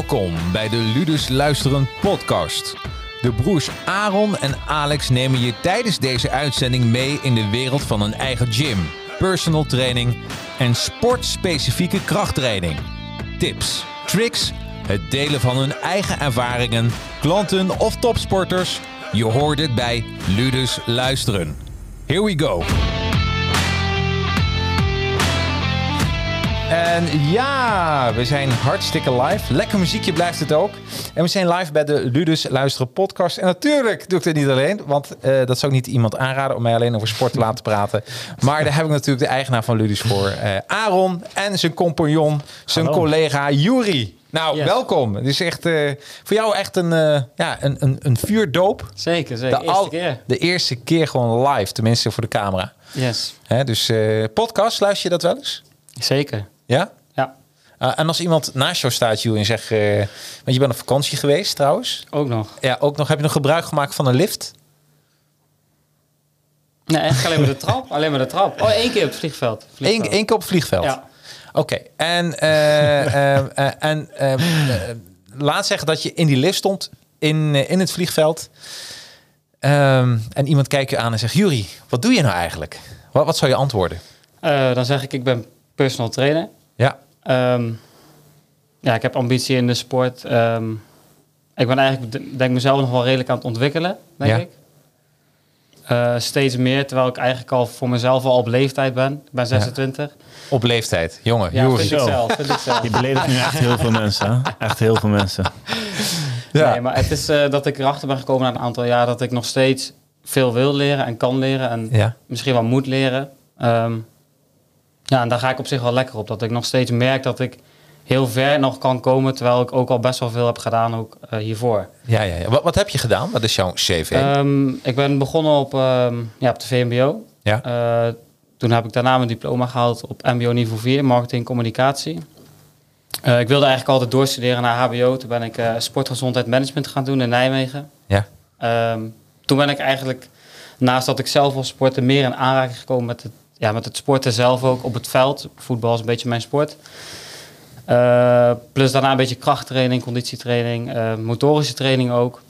Welkom bij de Ludus Luisteren podcast. De broers Aaron en Alex nemen je tijdens deze uitzending mee in de wereld van een eigen gym, personal training en sportspecifieke krachttraining. Tips, tricks, het delen van hun eigen ervaringen, klanten of topsporters. Je hoort het bij Ludus Luisteren. Here we go. En ja, we zijn hartstikke live. Lekker muziekje blijft het ook. En we zijn live bij de Ludus Luisteren podcast. En natuurlijk doe ik het niet alleen, want uh, dat zou ik niet iemand aanraden om mij alleen over sport te laten praten. Maar daar heb ik natuurlijk de eigenaar van Ludus voor, uh, Aaron en zijn compagnon, zijn Hallo. collega Juri. Nou, Yes. welkom. Het is echt uh, voor jou echt een, uh, ja, een, een, een vuurdoop. Zeker, zeker. De, eerste keer. de eerste keer gewoon live, tenminste voor de camera. Yes. Hè, dus uh, podcast, luister je dat wel eens? Zeker. Ja? Ja, Uh, en als iemand naast jou staat, en zegt... eh, want je bent op vakantie geweest trouwens. ook nog. Ja, ook nog. Heb je nog gebruik gemaakt van een lift? Nee, echt alleen maar de trap. Alleen maar de trap. Oh, één keer op het vliegveld. Eén, Vliegveld. één keer op het vliegveld? Ja. Oké. En, eh, eh, en laat zeggen dat je in die lift stond in, in het vliegveld. Ehm, en iemand kijkt je aan en zegt... Jury, wat doe je nou eigenlijk? Wat, wat zou je antwoorden? Dan zeg ik, ik ben personal trainer. Ja. Ehm, ja, ik heb ambitie in de sport. Ehm, ik ben eigenlijk, denk mezelf nog wel redelijk aan het ontwikkelen, denk Ja. ik. Eh, steeds meer, terwijl ik eigenlijk al voor mezelf al op leeftijd ben. Ik ben 26. Op leeftijd. Jongen, Ja, vind ik zelf. Vind ik zelf. Je beledigt nu echt heel veel mensen. hè? Echt heel veel mensen. Ja. Nee, maar het is eh, dat ik erachter ben gekomen na een aantal jaar dat ik nog steeds veel wil leren en kan leren en Ja. misschien wel moet leren. Ehm, ja, en daar ga ik op zich wel lekker op. Dat ik nog steeds merk dat ik heel ver nog kan komen, terwijl ik ook al best wel veel heb gedaan ook eh, hiervoor. Ja, ja, ja. Wat, wat heb je gedaan? Wat is jouw cv? Ehm, ik ben begonnen op, ehm, ja, op de VMBO. ja. Eh, toen heb ik daarna mijn diploma gehaald op MBO niveau 4, marketing communicatie. Eh, ik wilde eigenlijk altijd doorstuderen naar HBO. Toen ben ik sportgezondheid management gaan doen in Nijmegen. Ja. Ehm, toen ben ik eigenlijk, naast dat ik zelf wil sporten, meer in aanraking gekomen met het, ja, met het sporten zelf ook op het veld. Voetbal is een beetje mijn sport. Eh, plus daarna een beetje krachttraining, conditietraining, eh, motorische training ook.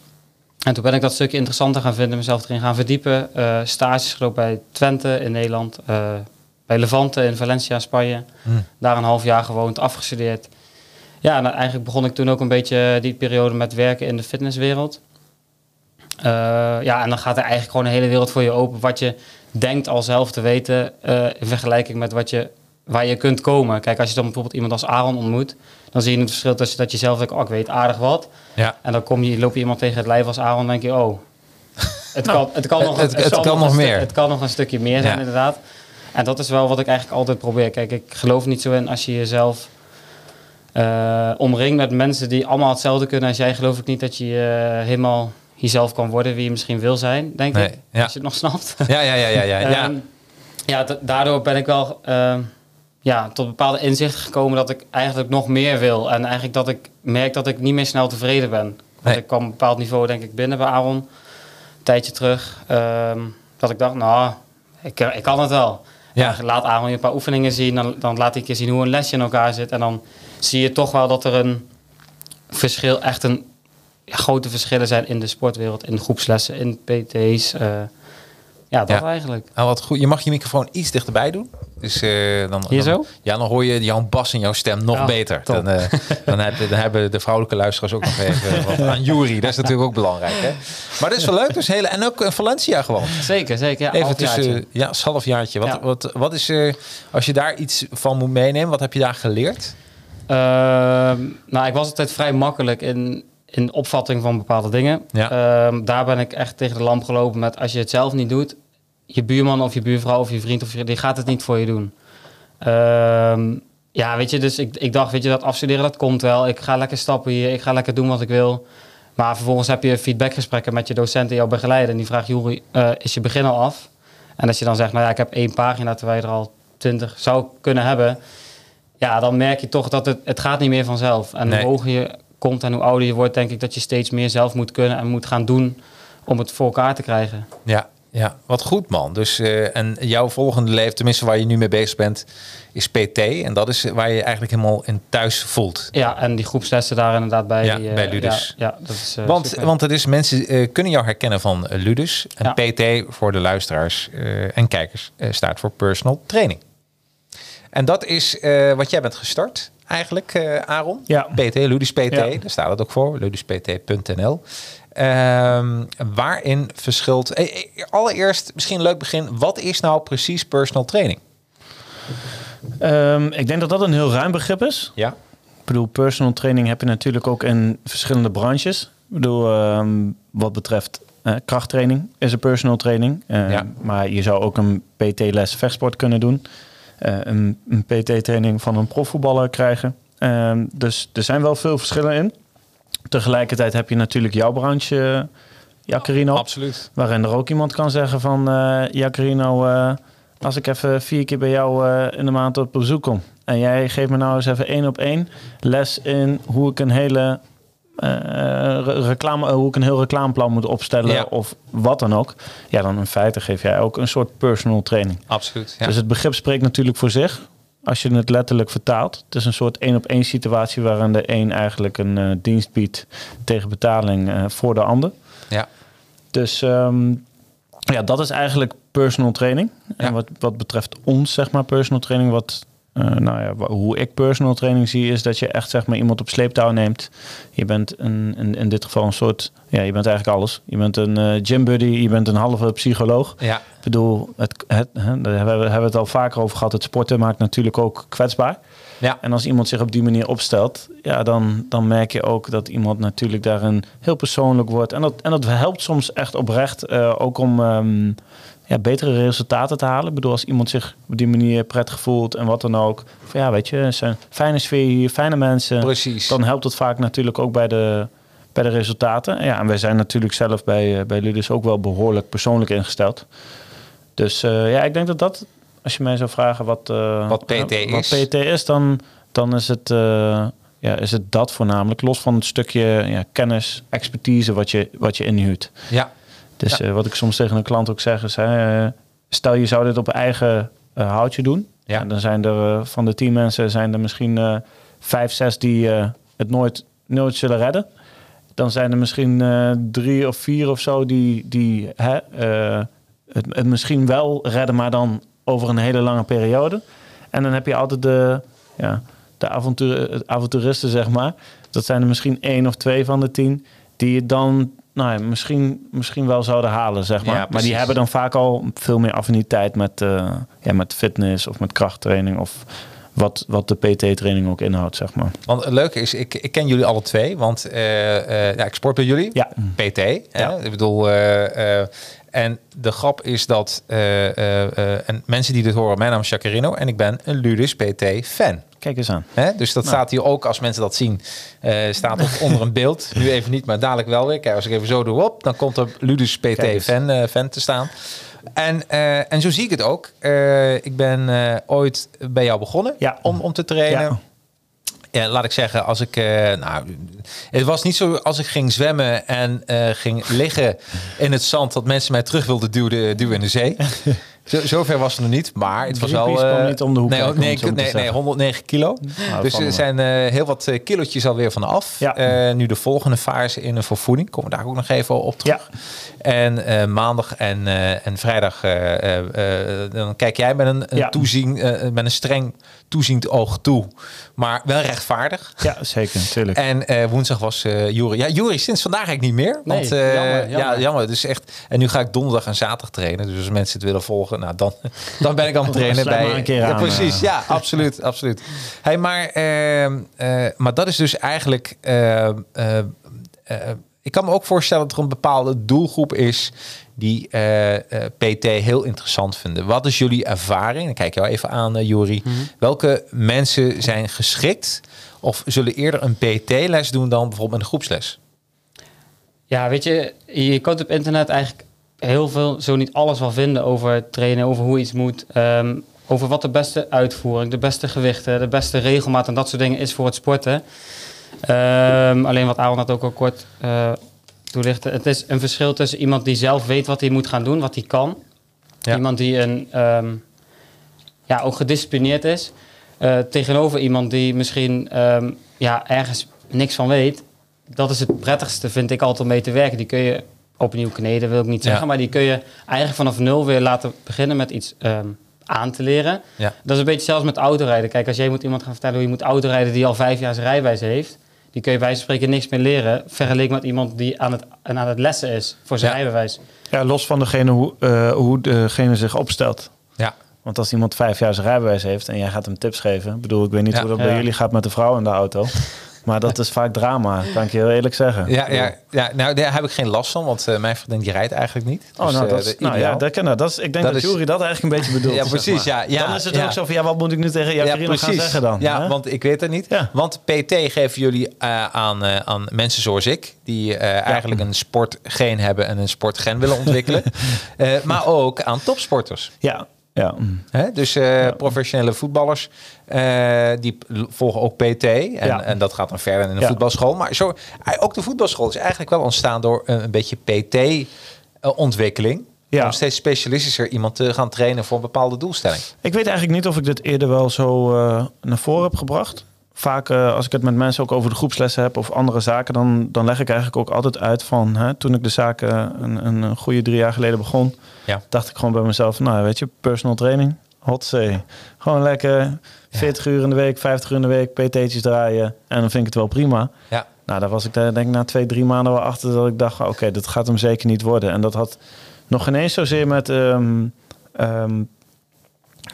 En toen ben ik dat stukje interessanter gaan vinden, mezelf erin gaan verdiepen. Eh, stages gelopen bij Twente in Nederland, bij Levante in Valencia, Spanje. Hm. Daar een half jaar gewoond, afgestudeerd. Ja, en eigenlijk begon ik toen ook een beetje die periode met werken in de fitnesswereld. Ja, en dan gaat er eigenlijk gewoon een hele wereld voor je open. Wat je denkt al zelf te weten eh, in vergelijking met wat je, waar je kunt komen. Kijk, als je dan bijvoorbeeld iemand als Aaron ontmoet, dan zie je het verschil tussen dat je zelf denkt, oh, ik weet aardig wat. Ja. En dan kom je, loop je iemand tegen het lijf als Aaron en denk je, oh, het kan, het kan nog, het- het kan nog meer. Het kan nog een stukje meer zijn, inderdaad. En dat is wel wat ik eigenlijk altijd probeer. Kijk, ik geloof niet zo in als je jezelf eh, omringt met mensen die allemaal hetzelfde kunnen als jij, geloof ik niet dat je eh, helemaal jezelf kan worden wie je misschien wil zijn, denk Nee, ik. ja. Als je het nog snapt. Ja, ja, ja, ja, ja. ja. Ehm, ja, da- daardoor ben ik wel ehm, ja, tot bepaalde inzichten gekomen dat ik eigenlijk nog meer wil. En eigenlijk dat ik merk dat ik niet meer snel tevreden ben. Want Nee. ik kwam een bepaald niveau denk ik binnen bij Aaron, een tijdje terug. ehm, dat ik dacht, nou, ik, ik kan het wel. Ja. En laat Aaron je een paar oefeningen zien, dan, dan laat ik je zien hoe een lesje in elkaar zit. En dan zie je toch wel dat er een verschil, echt een ja, grote verschillen zijn in de sportwereld, in groepslessen, in PT's. eh, ja, dat Ja. eigenlijk. Nou, wat goed. Je mag je microfoon iets dichterbij doen. Dus eh, dan, Hier dan-? Ja, dan hoor je jouw bas en jouw stem nog Oh, beter. Dan, eh, dan, hebben, dan hebben de vrouwelijke luisteraars ook nog even wat aan Jury. Dat is natuurlijk ook belangrijk. Hè? Maar dat is wel leuk. Dus hele, en ook in Valencia gewoon. Zeker, zeker. Ja, Even tussen, ja, een halfjaartje. Wat, Ja. wat, wat is, eh, als je daar iets van moet meenemen, wat heb je daar geleerd? Ehm, nou, ik was altijd vrij makkelijk in, in opvatting van bepaalde dingen. Ja. Ehm, daar ben ik echt tegen de lamp gelopen met als je het zelf niet doet, je buurman of je buurvrouw of je vriend of je, die gaat het niet voor je doen. Ehm, ja, weet je, dus ik, ik dacht, weet je, dat afstuderen, dat komt wel. Ik ga lekker stappen hier, ik ga lekker doen wat ik wil. Maar vervolgens heb je feedbackgesprekken met je docent die jou begeleiden. En die vraagt, Juri, eh, is je begin al af? En als je dan zegt, nou ja, ik heb één pagina, terwijl je er al twintig zou kunnen hebben. Ja, dan merk je toch dat het, het gaat niet meer vanzelf. En Nee. hoe hoger je komt en hoe ouder je wordt, denk ik dat je steeds meer zelf moet kunnen en moet gaan doen om het voor elkaar te krijgen. Ja, Ja, wat goed man. Dus, eh, en jouw volgende leven, tenminste waar je nu mee bezig bent, is PT. En dat is waar je je eigenlijk helemaal in thuis voelt. Ja, en die groepslessen daar inderdaad bij. Ja, die, eh, bij Ludus. Ja, ja, dat is, eh, Want, super. want het is, mensen kunnen jou herkennen van Ludus. En Ja. PT voor de luisteraars en kijkers staat voor personal training. En dat is wat jij bent gestart eigenlijk, eh, Aaron. Ja. PT, Ludus PT, Ja. daar staat het ook voor, luduspt.nl. Ehm, waarin verschilt... eh, eh, allereerst, misschien een leuk begin. Wat is nou precies personal training? Ehm, ik denk dat dat een heel ruim begrip is. Ja. Ik bedoel, personal training heb je natuurlijk ook in verschillende branches. Ik bedoel, ehm, wat betreft krachttraining is een personal training. Ja. Maar je zou ook een PT-les vechtsport kunnen doen. Eh, een, een PT-training van een profvoetballer krijgen. Ehm, dus er zijn wel veel verschillen in. Tegelijkertijd heb je natuurlijk jouw branche, eh, Jacarino. Absoluut. Waarin er ook iemand kan zeggen van... eh ja, Carino, eh, als ik even vier keer bij jou in de maand op bezoek kom... en jij geeft me nou eens even één op één les in hoe ik een hele... eh, re- reclame, eh, hoe ik een heel reclameplan moet opstellen Ja. of wat dan ook. Ja, dan in feite geef jij ook een soort personal training. Absoluut. Ja. Dus het begrip spreekt natuurlijk voor zich. Als je het letterlijk vertaalt. Het is een soort één op één situatie waarin de een eigenlijk een eh, dienst biedt tegen betaling voor de ander. ja. Dus ehm, ja, dat is eigenlijk personal training. Ja. En wat, wat betreft ons, zeg maar, personal training, wat, eh, nou ja, hoe ik personal training zie, is dat je echt zeg maar iemand op sleeptouw neemt. Je bent een, in, in dit geval een soort, ja, je bent eigenlijk alles. Je bent een eh, gym buddy, je bent een halve psycholoog. ja. Ik bedoel, het, het, hè, daar hebben we, hebben het al vaker over gehad. Het sporten maakt natuurlijk ook kwetsbaar. Ja. En als iemand zich op die manier opstelt, ja, dan, dan merk je ook dat iemand natuurlijk daarin heel persoonlijk wordt. En dat, en dat helpt soms echt oprecht eh, ook om ehm, ja, betere resultaten te halen. Ik bedoel, als iemand zich op die manier prettig voelt en wat dan ook. Van, ja, weet je, het zijn fijne sfeer hier, fijne mensen. Precies. Dan helpt het vaak natuurlijk ook bij de, bij de resultaten. Ja, en wij zijn natuurlijk zelf bij, eh, bij Ludus ook wel behoorlijk persoonlijk ingesteld. Dus eh, ja, ik denk dat dat, als je mij zou vragen wat, eh, Wat PT is. wat PT is, dan, dan is, het, ja, is het dat voornamelijk. Los van het stukje ja, kennis, expertise wat je, wat je inhuurt. ja. Dus eh, wat ik soms tegen een klant ook zeg is, hè, eh, stel je zou dit op eigen eh, houtje doen. Ja. En dan zijn er van de tien mensen zijn er misschien vijf, zes die het nooit, nooit zullen redden. Dan zijn er misschien drie of vier of zo die, die hè, het, het misschien wel redden, maar dan over een hele lange periode. En dan heb je altijd de, ja, de avontuur, avonturisten, zeg maar. Dat zijn er misschien één of twee van de tien die het dan nou ja, misschien, misschien wel zouden halen, zeg maar. Ja, maar die hebben dan vaak al veel meer affiniteit met, eh, ja, met fitness of met krachttraining of wat, wat de PT-training ook inhoudt, zeg maar. Want het leuke is, ik, ik ken jullie alle twee, want eh, eh, ja, ik sport bij jullie. Ja. PT. Hè? Ja. Ik bedoel, en de grap is dat eh, eh, eh, en mensen die dit horen, mijn naam is Jacarino en ik ben een Ludus PT fan. Kijk eens aan. Hè? Dus dat staat hier ook, als mensen dat zien, staat ook onder een beeld. Nu even niet, maar dadelijk wel weer. Kijk, als ik even zo doe, op, dan komt er Ludus PT fan, fan te staan. En, en zo zie ik het ook. Ik ben ooit bij jou begonnen Ja. om, om te trainen. Ja. Ja, laat ik zeggen, als ik. eh, nou, het was niet zo als ik ging zwemmen en eh, ging liggen in het zand dat mensen mij terug wilden duwen, duwen in de zee. Zo, zover was het nog niet, maar het was. Greenpeace kwam eh, niet om de hoek Nee, kijken, nee, nee, te nee, zeggen. 109 kilo. Nou, dus er zijn heel wat kilootjes alweer van af. Ja. Nu de volgende fase in een vervoeding. Komen we daar ook nog even op terug. En maandag en, en vrijdag dan kijk jij met een, een Ja. toezien, met een streng toeziend oog toe. Maar wel rechtvaardig. Ja, zeker, natuurlijk. En eh, woensdag was eh Jury. Ja, Jury sinds vandaag eigenlijk niet meer. Want, Nee, eh, jammer, Ja, jammer. jammer. Dus echt. En nu ga ik donderdag en zaterdag trainen. Dus als mensen het willen volgen, nou dan, dan ben ik aan het trainen bij. maar een keer ja, aan, precies. Ja, absoluut, absoluut. Hey, maar, ehm, eh, maar dat is dus eigenlijk. ehm, eh, eh, ik kan me ook voorstellen dat er een bepaalde doelgroep is die eh, eh, PT heel interessant vinden. Wat is jullie ervaring? Dan kijk jou even aan, uh, Juri. Welke mensen zijn geschikt of zullen eerder een PT-les doen dan bijvoorbeeld een groepsles? Ja, weet je, je kunt op internet eigenlijk heel veel, zo niet alles wel vinden over trainen, over hoe iets moet. ehm, over wat de beste uitvoering, de beste gewichten, de beste regelmaat en dat soort dingen is voor het sporten. Ehm, alleen wat Aaron had ook al kort eh, toelichten. Het is een verschil tussen iemand die zelf weet wat hij moet gaan doen, wat hij kan. Ja. Iemand die een, ehm, ja, ook gedisciplineerd is. eh, tegenover iemand die misschien ehm, ja, ergens niks van weet. Dat is het prettigste, vind ik altijd om mee te werken. Die kun je opnieuw kneden, wil ik niet zeggen. Ja. Maar die kun je eigenlijk vanaf nul weer laten beginnen met iets ehm, aan te leren. Ja. Dat is een beetje zelfs met autorijden. Kijk, als jij moet iemand gaan vertellen hoe je moet autorijden die al vijf jaar zijn rijbewijs heeft, die kun je bij wijze van spreken niks meer leren. Vergeleken met iemand die aan het, aan het lessen is voor zijn Ja. rijbewijs. Ja, los van degene hoe, eh, hoe degene zich opstelt. Ja. Want als iemand vijf jaar zijn rijbewijs heeft en jij gaat hem tips geven. Ik bedoel, ik weet niet Ja. hoe dat bij jullie gaat met de vrouw in de auto. Maar dat is vaak drama, kan ik je heel eerlijk zeggen. Ja, ja, ja, nou daar heb ik geen last van, want eh, mijn vriendin die rijdt eigenlijk niet. Oh, Dus, nou, eh, dat is, nou ja, ideaal. dat, is, ik denk Dat dat, Jury dat eigenlijk een beetje bedoelt. Ja, zeg precies, maar. ja, ja, dan is het ja. ook zo van, ja, wat moet ik nu tegen jou Carina gaan zeggen dan? Ja, hè? want ik weet het niet. Ja. Want PT geven jullie eh, aan, aan mensen zoals ik, die eigenlijk een sportgeen hebben en een sportgen willen ontwikkelen. Maar ook aan topsporters. ja, ja. Hè? Dus eh, professionele voetballers, eh, die volgen ook PT. En, Ja. en dat gaat dan verder in de Ja. voetbalschool. Maar zo, eh, ook de voetbalschool is eigenlijk wel ontstaan door een, een beetje PT-ontwikkeling. Ja. Om steeds specialistischer iemand te gaan trainen voor een bepaalde doelstelling. Ik weet eigenlijk niet of ik dit eerder wel zo naar voren heb gebracht. Vaak eh, als ik het met mensen ook over de groepslessen heb of andere zaken, dan, dan leg ik eigenlijk ook altijd uit van hè, toen ik de zaken een, een, goede drie jaar geleden begon, Ja. dacht ik gewoon bij mezelf, nou weet je, personal training, hot zee. Gewoon lekker 40 uur in de week, 50 uur in de week, PT'tjes draaien en dan vind ik het wel prima. Ja. Nou, daar was ik denk ik na twee, drie maanden wel achter dat ik dacht, oké, dat gaat hem zeker niet worden. En dat had nog geen eens zozeer met, ehm, ehm,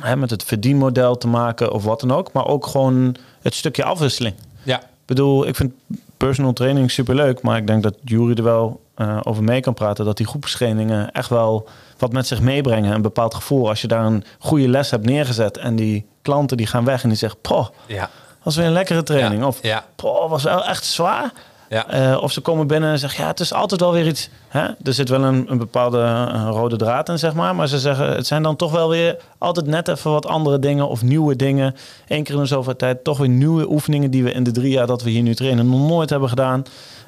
hè, met het verdienmodel te maken of wat dan ook, maar ook gewoon het stukje afwisseling. Ja. Ik bedoel, ik vind personal training superleuk, maar ik denk dat Jury er wel eh, over mee kan praten dat die groepstrainingen echt wel wat met zich meebrengen. Een bepaald gevoel. Als je daar een goede les hebt neergezet en die klanten die gaan weg en die zeggen, poh, Ja. was weer een lekkere training. Ja, Of, ja. poh, was wel echt zwaar. Ja. Eh, of ze komen binnen en zeggen, ja, het is altijd wel weer iets. Hè? Er zit wel een, een bepaalde rode draad in, zeg maar. Maar ze zeggen, het zijn dan toch wel weer altijd net even wat andere dingen of nieuwe dingen. Eén keer in de zoveel tijd toch weer nieuwe oefeningen die we in de drie jaar dat we hier nu trainen nog nooit hebben gedaan.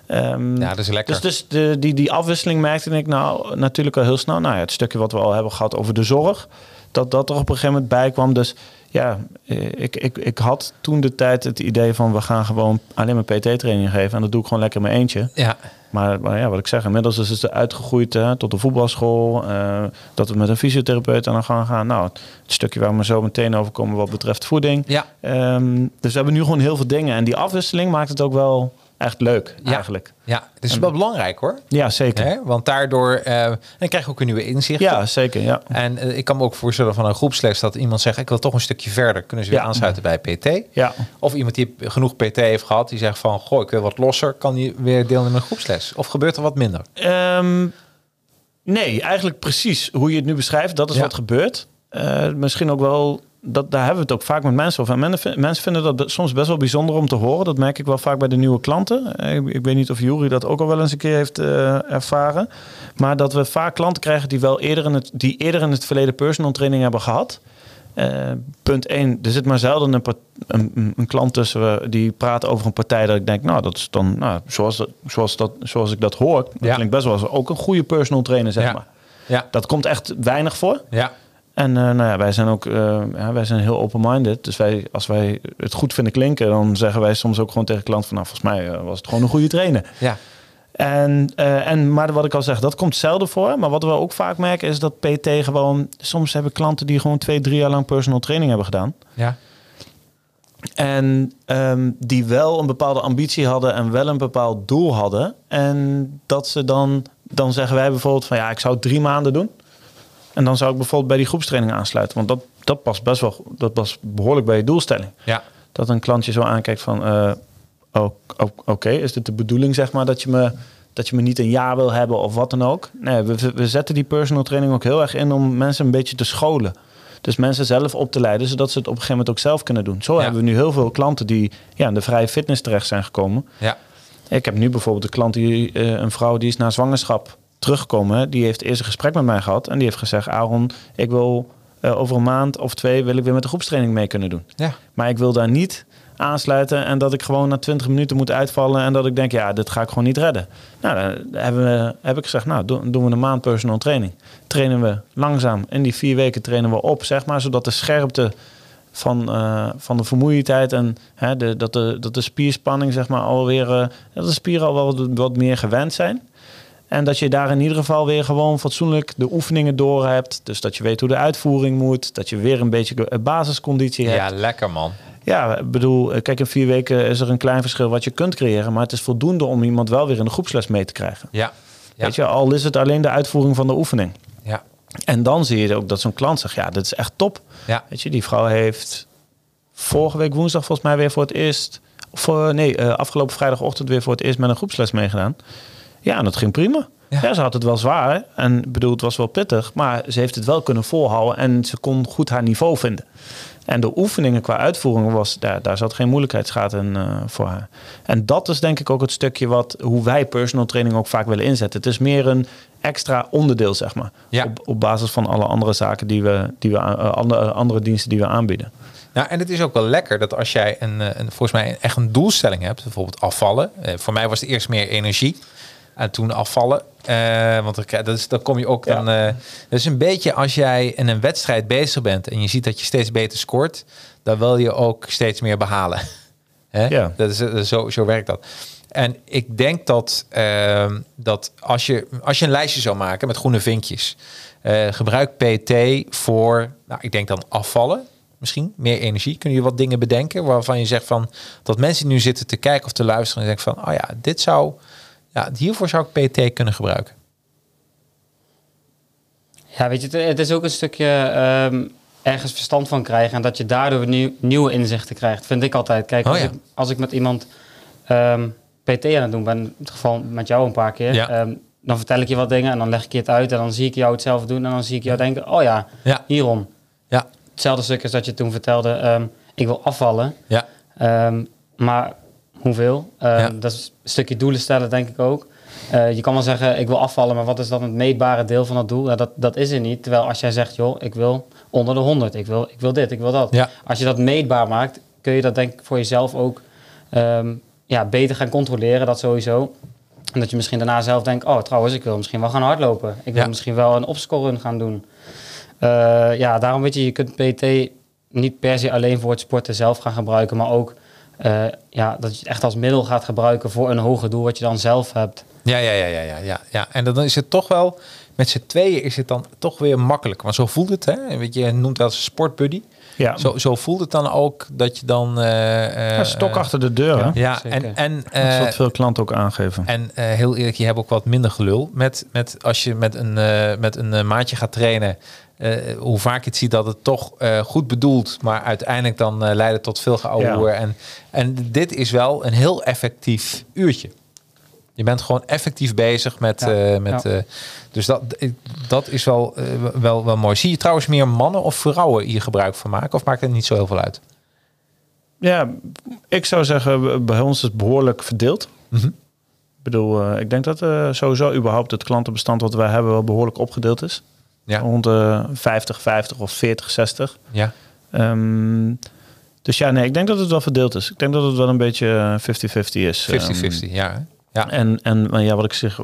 Ehm, Ja, dat is lekker. Dus, dus de, die, die afwisseling merkte ik nou natuurlijk al heel snel. Nou ja, het stukje wat we al hebben gehad over de zorg, dat dat er op een gegeven moment bij kwam. Dus ja, eh, ik, ik, ik had toen de tijd het idee van we gaan gewoon alleen maar PT-training geven. En dat doe ik gewoon lekker in mijn eentje. Ja. Maar, maar ja, wat ik zeg, inmiddels is het uitgegroeid hè, tot de voetbalschool. eh, dat we met een fysiotherapeut aan de gang gaan. Nou, het stukje waar we zo meteen over komen wat betreft voeding. Ja. Ehm, dus we hebben nu gewoon heel veel dingen. En die afwisseling maakt het ook wel echt leuk, Ja. eigenlijk. Ja, het is wel belangrijk hoor. Ja, zeker. Want daardoor eh, dan krijg je ook een nieuwe inzicht. Ja, zeker. Ja. En eh, ik kan me ook voorstellen van een groepsles dat iemand zegt: Ik wil toch een stukje verder. Kunnen ze weer Ja. aansluiten bij PT? Ja. Of iemand die genoeg PT heeft gehad, die zegt van: Goh, ik wil wat losser. Kan die weer deelnemen aan een groepsles? Of gebeurt er wat minder? Ehm, nee, eigenlijk precies hoe je het nu beschrijft. Dat is Ja. wat gebeurt. Eh, misschien ook wel, dat, daar hebben we het ook vaak met mensen over. En mensen, vinden dat soms best wel bijzonder om te horen. Dat merk ik wel vaak bij de nieuwe klanten. Ik, ik weet niet of Jury dat ook al wel eens een keer heeft eh, ervaren. Maar dat we vaak klanten krijgen die wel eerder in het, die eerder in het verleden personal training hebben gehad. Eh, punt 1, er zit maar zelden een, een, een- klant tussen die praat over een partij dat ik denk, nou, dat is dan, nou, zoals, zoals, dat, zoals ik dat hoor, dat Ja. klinkt best wel als ook een goede personal trainer, zeg Ja. maar. Ja. Dat komt echt weinig voor. Ja. En eh, nou ja, wij zijn ook eh, ja, wij zijn heel open-minded. Dus wij, als wij het goed vinden klinken, dan zeggen wij soms ook gewoon tegen klanten van, nou, volgens mij eh, was het gewoon een goede trainer. Ja. En, en, maar wat ik al zeg, dat komt zelden voor. Maar wat we ook vaak merken is dat PT gewoon... Soms hebben klanten die gewoon twee, drie jaar lang personal training hebben gedaan. Ja. En ehm, die wel een bepaalde ambitie hadden en wel een bepaald doel hadden. En dat ze dan, dan zeggen wij bijvoorbeeld van ja, ik zou het drie maanden doen. En dan zou ik bijvoorbeeld bij die groepstraining aansluiten. Want dat, dat past best wel, dat past behoorlijk bij je doelstelling. Ja. Dat een klantje zo aankijkt van, eh, oh, oké, is dit de bedoeling zeg maar dat je me dat je me niet een jaar wil hebben of wat dan ook. Nee, we, we zetten die personal training ook heel erg in om mensen een beetje te scholen. Dus mensen zelf op te leiden, zodat ze het op een gegeven moment ook zelf kunnen doen. Zo Ja. hebben we nu heel veel klanten die ja, in de vrije fitness terecht zijn gekomen. Ja. Ik heb nu bijvoorbeeld een klant, die, eh, een vrouw die is na zwangerschap teruggekomen. Die heeft eerst een gesprek met mij gehad en die heeft gezegd, Aaron, ik wil eh, over een maand of twee wil ik weer met de groepstraining mee kunnen doen. Ja. Maar ik wil daar niet aansluiten en dat ik gewoon na 20 minuten moet uitvallen en dat ik denk, ja, dit ga ik gewoon niet redden. Nou, dan hebben we, heb ik gezegd, nou, doen, doen we een maand personal training. Trainen we langzaam. In die vier weken trainen we op, zeg maar, zodat de scherpte van, eh, van de vermoeidheid en hè, de, dat, de, dat de spierspanning, zeg maar, alweer, eh, dat de spieren al wel wat, wat meer gewend zijn. En dat je daar in ieder geval weer gewoon fatsoenlijk de oefeningen door hebt. Dus dat je weet hoe de uitvoering moet. Dat je weer een beetje de basisconditie hebt. Ja, lekker man. Ja, ik bedoel, eh, kijk, in vier weken is er een klein verschil wat je kunt creëren. Maar het is voldoende om iemand wel weer in de groepsles mee te krijgen. Ja. Ja. Weet je, al is het alleen de uitvoering van de oefening. Ja. En dan zie je ook dat zo'n klant zegt, ja, dit is echt top. Ja. Weet je, die vrouw heeft vorige week woensdag volgens mij weer voor het eerst... Of nee, eh, afgelopen vrijdagochtend weer voor het eerst met een groepsles meegedaan. Ja, en dat ging prima. Ja. Ja. ze had het wel zwaar en bedoel, het was wel pittig, maar ze heeft het wel kunnen volhouden en ze kon goed haar niveau vinden. En de oefeningen qua uitvoering was, daar, daar zat geen moeilijkheidsgraad in eh, voor haar. En dat is denk ik ook het stukje wat, hoe wij personal training ook vaak willen inzetten. Het is meer een extra onderdeel, zeg maar. Ja. Op, op basis van alle andere zaken die we, die we eh, andere, andere diensten die we aanbieden. Nou, en het is ook wel lekker dat als jij een, eh, een, volgens mij echt een doelstelling hebt, bijvoorbeeld afvallen. Eh, voor mij was het eerst meer energie. En toen afvallen. Eh, want dat is, dan kom je ook Ja. dan. eh dus een beetje als jij in een wedstrijd bezig bent en je ziet dat je steeds beter scoort, dan wil je ook steeds meer behalen. Hè? Ja. Dat is, eh, zo, zo werkt dat. En ik denk dat, ehm, dat als, je, als je een lijstje zou maken met groene vinkjes, eh, gebruik PT voor, nou, ik denk dan afvallen, misschien meer energie. Kun je wat dingen bedenken waarvan je zegt van dat mensen nu zitten te kijken of te luisteren en denken van, oh ja, dit zou, ja, hiervoor zou ik PT kunnen gebruiken. Ja, weet je, het, is ook een stukje ehm, ergens verstand van krijgen en dat je daardoor nieuw, nieuwe inzichten krijgt, vind ik altijd. Kijk, Oh als, ja. ik, als ik met iemand ehm, PT aan het doen ben, in het geval met jou een paar keer, Ja. ehm, dan vertel ik je wat dingen en dan leg ik je het uit en dan zie ik jou hetzelfde doen en dan zie ik jou denken, oh ja, Ja, hierom. ja, Hetzelfde stuk als dat je toen vertelde, ik wil afvallen, ja, maar hoeveel? Ehm, Ja. Dat is een stukje doelen stellen, denk ik ook. Eh, je kan wel zeggen, ik wil afvallen, maar wat is dan het meetbare deel van dat doel? Ja, dat, dat is er niet. Terwijl als jij zegt, joh, ik wil onder de 100, ik wil, ik wil dit, ik wil dat. ja, Als je dat meetbaar maakt, kun je dat denk ik voor jezelf ook ehm, ja, beter gaan controleren, dat sowieso. En dat je misschien daarna zelf denkt, oh trouwens, ik wil misschien wel gaan hardlopen. Ik wil Ja. misschien wel een opscoren gaan doen. Eh, ja, daarom weet je, je kunt PT niet per se alleen voor het sporten zelf gaan gebruiken, maar ook eh, ja, dat je het echt als middel gaat gebruiken voor een hoger doel wat je dan zelf hebt. ja, ja, ja, ja, ja, ja. En dan is het toch wel, met z'n tweeën is het dan toch weer makkelijk. Want zo voelt het, hè? Je, noemt wel eens een sportbuddy. Ja, Zo, zo voelt het dan ook dat je dan... eh, eh, Ja, stok achter de deur. hè? Ja, Zeker. en, en, Dat is eh, wat veel klanten ook aangeven. en eh, heel eerlijk, je hebt ook wat minder gelul met, met als je met een, eh, met een maatje gaat trainen. eh, hoe vaak je het ziet dat het toch eh, goed bedoeld, maar uiteindelijk dan eh leidt het tot veel geouwehoer. En, en dit is wel een heel effectief uurtje. Je bent gewoon effectief bezig met. Ja, eh, met ja. eh, dus dat, dat is wel, eh, wel, wel mooi. Zie je trouwens meer mannen of vrouwen hier gebruik van maken? Of maakt het niet zo heel veel uit? Ja, ik zou zeggen, bij ons is het behoorlijk verdeeld. Mhm. Ik bedoel, eh, ik denk dat eh, sowieso überhaupt het klantenbestand wat wij hebben wel behoorlijk opgedeeld is. Ja. Rond de 50, 50 of 40, 60. Ja. Ehm, dus ja, nee, ik denk dat het wel verdeeld is. Ik denk dat het wel een beetje 50-50 is. 50-50, ja. hè? Ja. En, en maar ja, wat ik zeg,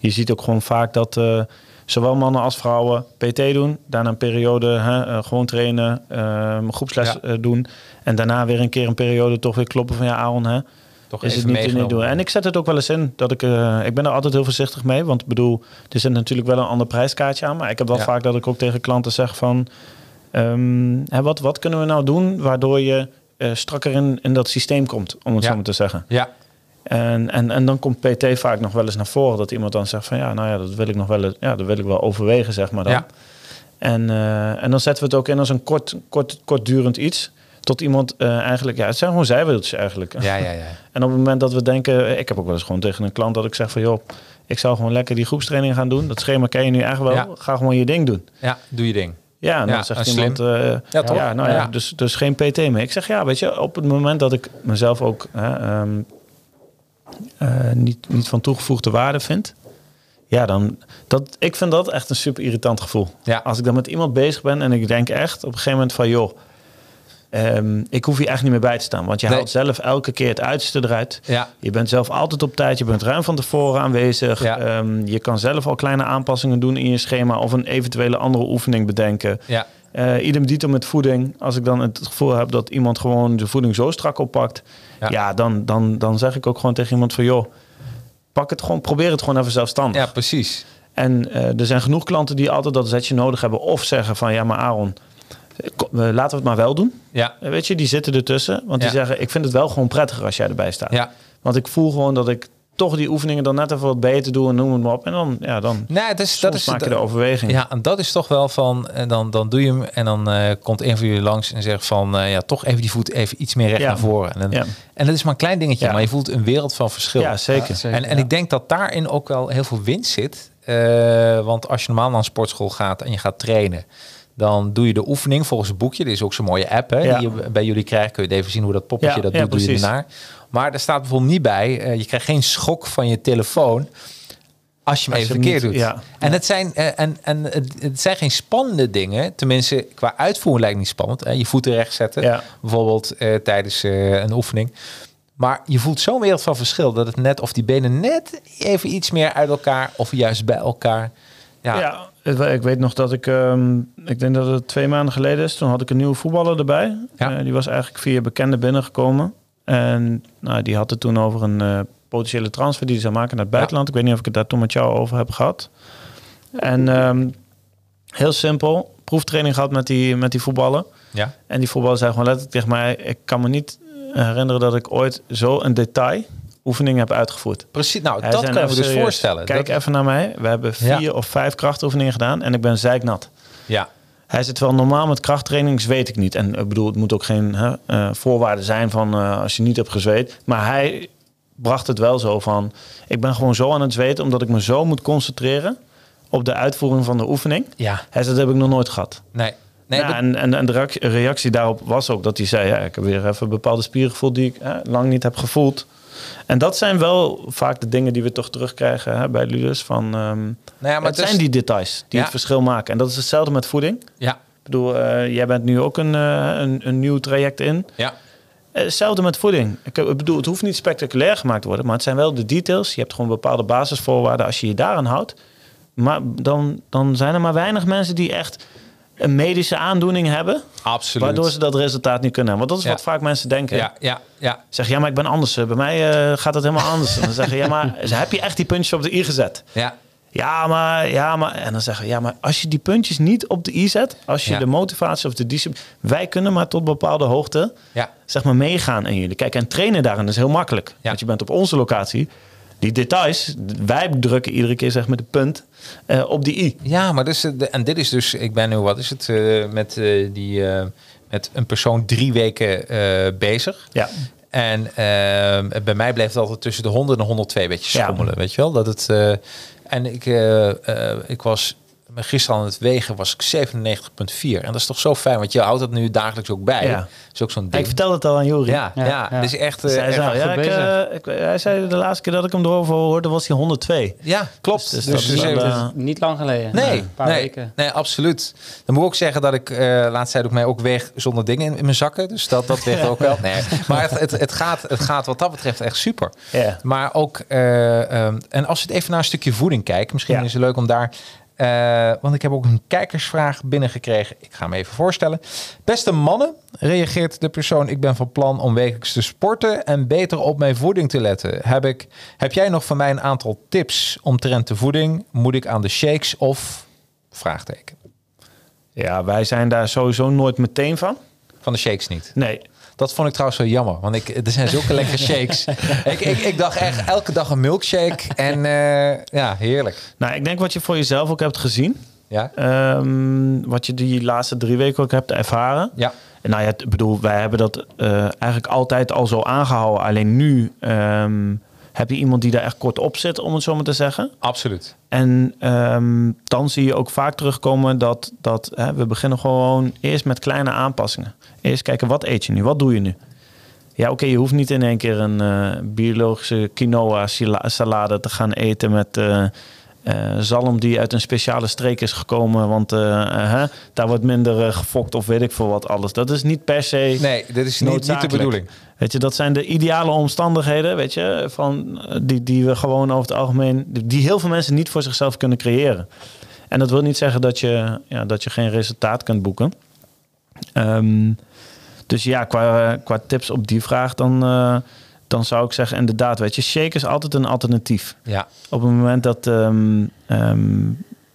je ziet ook gewoon vaak dat eh, zowel mannen als vrouwen PT doen. Daarna een periode hè, eh, gewoon trainen, ehm, groepsles Ja. eh, doen. En daarna weer een keer een periode toch weer kloppen van ja, Aaron, hè, Toch is het niet doen. En ik zet het ook wel eens in. Dat ik, ik ben er altijd heel voorzichtig mee. Want ik bedoel, er zit natuurlijk wel een ander prijskaartje aan. Maar ik heb wel Ja. vaak dat ik ook tegen klanten zeg van... ehm, hè, wat, wat kunnen we nou doen waardoor je strakker in, in dat systeem komt, om het Ja. zo maar te zeggen. Ja, En, en, en dan komt PT vaak nog wel eens naar voren. Dat iemand dan zegt van ja, nou ja, dat wil ik nog wel, eens- ja, dat wil ik wel overwegen, zeg maar dan. Ja. En, eh, en dan zetten we het ook in als een kort, kort, kortdurend iets. Tot iemand eh, eigenlijk, ja, het zijn gewoon zijwieltjes eigenlijk. ja, ja, ja. En op het moment dat we denken, ik heb ook wel eens gewoon tegen een klant dat ik zeg van joh, ik zou gewoon lekker die groepstraining gaan doen. Dat schema ken je nu echt wel. Ja. Ga gewoon je ding doen. Ja, doe je ding. Ja, en Ja, dan zegt iemand, eh, Ja, toch? ja, nou ja, Ja. Dus, dus geen PT meer. Ik zeg ja, weet je, op het moment dat ik mezelf ook hè, ehm, eh, niet, niet van toegevoegde waarde vind, Ja, dan, dat, ik vind dat echt een super irritant gevoel. Ja. Als ik dan met iemand bezig ben en ik denk echt op een gegeven moment van... joh, ehm, ik hoef hier echt niet meer bij te staan. Want je Nee. haalt zelf elke keer het uiterste eruit. Ja. Je bent zelf altijd op tijd. Je bent ruim van tevoren aanwezig. Ja. Ehm, je kan zelf al kleine aanpassingen doen in je schema... of een eventuele andere oefening bedenken. Ja. Eh idem dito met voeding. Als ik dan het gevoel heb dat iemand gewoon de voeding zo strak oppakt... Ja. Ja, dan, dan, dan zeg ik ook gewoon tegen iemand van... joh, pak het gewoon, probeer het gewoon even zelfstandig. Ja, precies. En eh, er zijn genoeg klanten die altijd dat zetje nodig hebben. Of zeggen van ja, maar Aaron, eh, laten we het maar wel doen. Ja. Eh, Weet je, die zitten ertussen. Want die zeggen, ik vind het wel gewoon prettiger als jij erbij staat. Ja. Want ik voel gewoon dat ik toch die oefeningen dan net even wat beter doe en noem het maar op. En dan, ja, dan Nee, het is, dat is maak je de overweging. Ja, en dat is toch wel van, en dan, dan doe je hem en dan eh, komt een van jullie langs en zegt van, eh, ja, toch even die voet even iets meer recht Ja. naar voren. En, dan- Ja. en dat is maar een klein dingetje, Ja. maar je voelt een wereld van verschil. Ja, zeker. Ja, zeker. en en ja. ik denk dat daarin ook wel heel veel winst zit. Eh, want als je normaal naar een sportschool gaat en je gaat trainen, dan doe je de oefening volgens het boekje. Er is ook zo'n mooie app hè, Ja. die je bij jullie krijgt. Kun je even zien hoe dat poppetje Ja, dat ja, doet, doe je precies. ernaar. Maar er staat bijvoorbeeld niet bij, eh, je krijgt geen schok van je telefoon als je hem Als even verkeerd doet. ja. En, het zijn, en, en het, zijn geen spannende dingen. Tenminste, qua uitvoering lijkt het niet spannend. Hè? Je voeten recht zetten, Ja. bijvoorbeeld eh, tijdens eh, een oefening. Maar je voelt zo'n wereld van verschil dat het net of die benen net even iets meer uit elkaar of juist bij elkaar. Ja, ik weet nog dat ik, ehm, ik denk dat het twee maanden geleden is, toen had ik een nieuwe voetballer erbij. Ja. Die was eigenlijk via bekende binnengekomen. En nou, die had het toen over een eh, potentiële transfer die hij zou maken naar het buitenland. Ik weet niet of ik het daar toen met jou over heb gehad. En ehm, heel simpel, proeftraining gehad met die, met die voetballer. ja. En die voetballer zei gewoon letterlijk tegen mij, ik kan me niet herinneren dat ik ooit zo een detail oefening heb uitgevoerd. precies. Nou, Hij dat kan je nou, me dus voorstellen. Kijk Dat- even naar mij. We hebben vier Ja. of vijf krachtoefeningen gedaan en ik ben zeiknat. ja, Hij zit wel normaal met krachttrainings, weet ik niet. En ik bedoel, het moet ook geen hè, eh, voorwaarde zijn van eh, als je niet hebt gezweet. Maar hij bracht het wel zo van, ik ben gewoon zo aan het zweten omdat ik me zo moet concentreren op de uitvoering van de oefening. ja, Hij zei, dat heb ik nog nooit gehad. nee. nee ja, dat- en, en, en de reac- reactie daarop was ook dat hij zei, ja, ik heb weer even bepaalde spieren gevoeld die ik hè, lang niet heb gevoeld. En dat zijn wel vaak de dingen die we toch terugkrijgen hè, bij Ludus. Van, ehm, nou ja, maar het dus- zijn die details die Ja. het verschil maken. En dat is hetzelfde met voeding. Ja, Ik bedoel, eh, jij bent nu ook een, eh, een, een nieuw traject in. ja, Eh, Hetzelfde met voeding. Ik, ik bedoel, het hoeft niet spectaculair gemaakt te worden, maar het zijn wel de details. Je hebt gewoon bepaalde basisvoorwaarden. Als je je daaraan houdt, maar dan, dan zijn er maar weinig mensen die echt een medische aandoening hebben, absoluut. waardoor ze dat resultaat niet kunnen hebben. Want dat is Ja. wat vaak mensen denken. ja, ja, ja, Zeg, ja, maar ik ben anders. Eh, Bij mij eh, gaat het helemaal anders. En dan zeggen, ja, maar heb je echt die puntjes op de i gezet? ja, Ja, maar, ja, maar. En dan zeggen we, ja, maar als je die puntjes niet op de i zet, als je Ja. de motivatie of de discipline. Wij kunnen maar tot bepaalde hoogte, ja. zeg maar, meegaan in jullie. Kijk, en trainen daarin is heel makkelijk. Ja. Want je bent op onze locatie. Die details, wij drukken iedere keer zeg maar de punt eh, op die i. Ja, maar dus, de- en dit is dus, ik ben nu, wat is het, eh, met, die, met een persoon drie weken bezig. Ja. En eh, bij mij bleef het altijd tussen de 100 en de 102 een beetje Ja. schommelen, weet je wel? Dat het, en ik, ik was gisteren aan het wegen, was ik 97,4. En dat is toch zo fijn, want je houdt het nu dagelijks ook bij. Ja. Dat is ook zo'n Ik ding. vertelde het al aan Jori. Ja, ja, Ja, ja. dus echt... eh, Zij echt ja, ik, eh, ik- hij zei de laatste keer dat ik hem erover hoorde, was hij 102. ja, klopt. Dus Dus, dat is dus even- eh, is niet lang geleden. Nee, een paar nee, weken. nee, absoluut. Dan moet ik ook zeggen dat ik, eh laatst zei ik mij ook weg zonder dingen in, in mijn zakken. Dus dat, dat weegt ook wel. Nee, maar het, het, het, gaat, het gaat wat dat betreft echt super. Ja. Maar ook, eh, ehm, en als we het even naar een stukje voeding kijken, misschien Ja. is het leuk om daar. Eh, want ik heb ook een kijkersvraag binnengekregen. Ik ga hem even voorstellen. Beste mannen, reageert de persoon. Ik ben van plan om wekelijks te sporten en beter op mijn voeding te letten. Heb, ik, heb jij nog van mij een aantal tips omtrent de voeding? Moet ik aan de shakes of? Vraagteken. ja, wij zijn daar sowieso nooit meteen van. Van de shakes niet. Nee, Dat vond ik trouwens zo jammer. Want ik, er zijn zulke lekkere shakes. ik, ik, ik dacht echt elke dag een milkshake. En eh, ja, heerlijk. Nou, ik denk wat je voor jezelf ook hebt gezien. Ja, Ehm, wat je die laatste drie weken ook hebt ervaren. ja, En nou ja, ik bedoel, wij hebben dat eh, eigenlijk altijd al zo aangehouden. Alleen nu ehm, heb je iemand die daar echt kort op zit, om het zo maar te zeggen. absoluut. En ehm, dan zie je ook vaak terugkomen dat, dat hè, we beginnen gewoon eerst met kleine aanpassingen. Eerst kijken, wat eet je nu? Wat doe je nu? Ja, oké, je hoeft niet in één keer een eh, biologische quinoa salade te gaan eten met eh, zalm die uit een speciale streek is gekomen, want daar wordt minder gefokt of weet ik veel wat alles. Dat is niet per se. Nee, dit is niet, niet de bedoeling. Weet je, dat zijn de ideale omstandigheden, weet je, van, die, die we gewoon over het algemeen, die die heel veel mensen niet voor zichzelf kunnen creëren. En dat wil niet zeggen dat je, ja, dat je geen resultaat kunt boeken. Ehm, dus ja, qua, qua tips op die vraag, dan, eh, dan zou ik zeggen, inderdaad, weet je, shake is altijd een alternatief. Ja, Op het moment dat, ehm, ehm,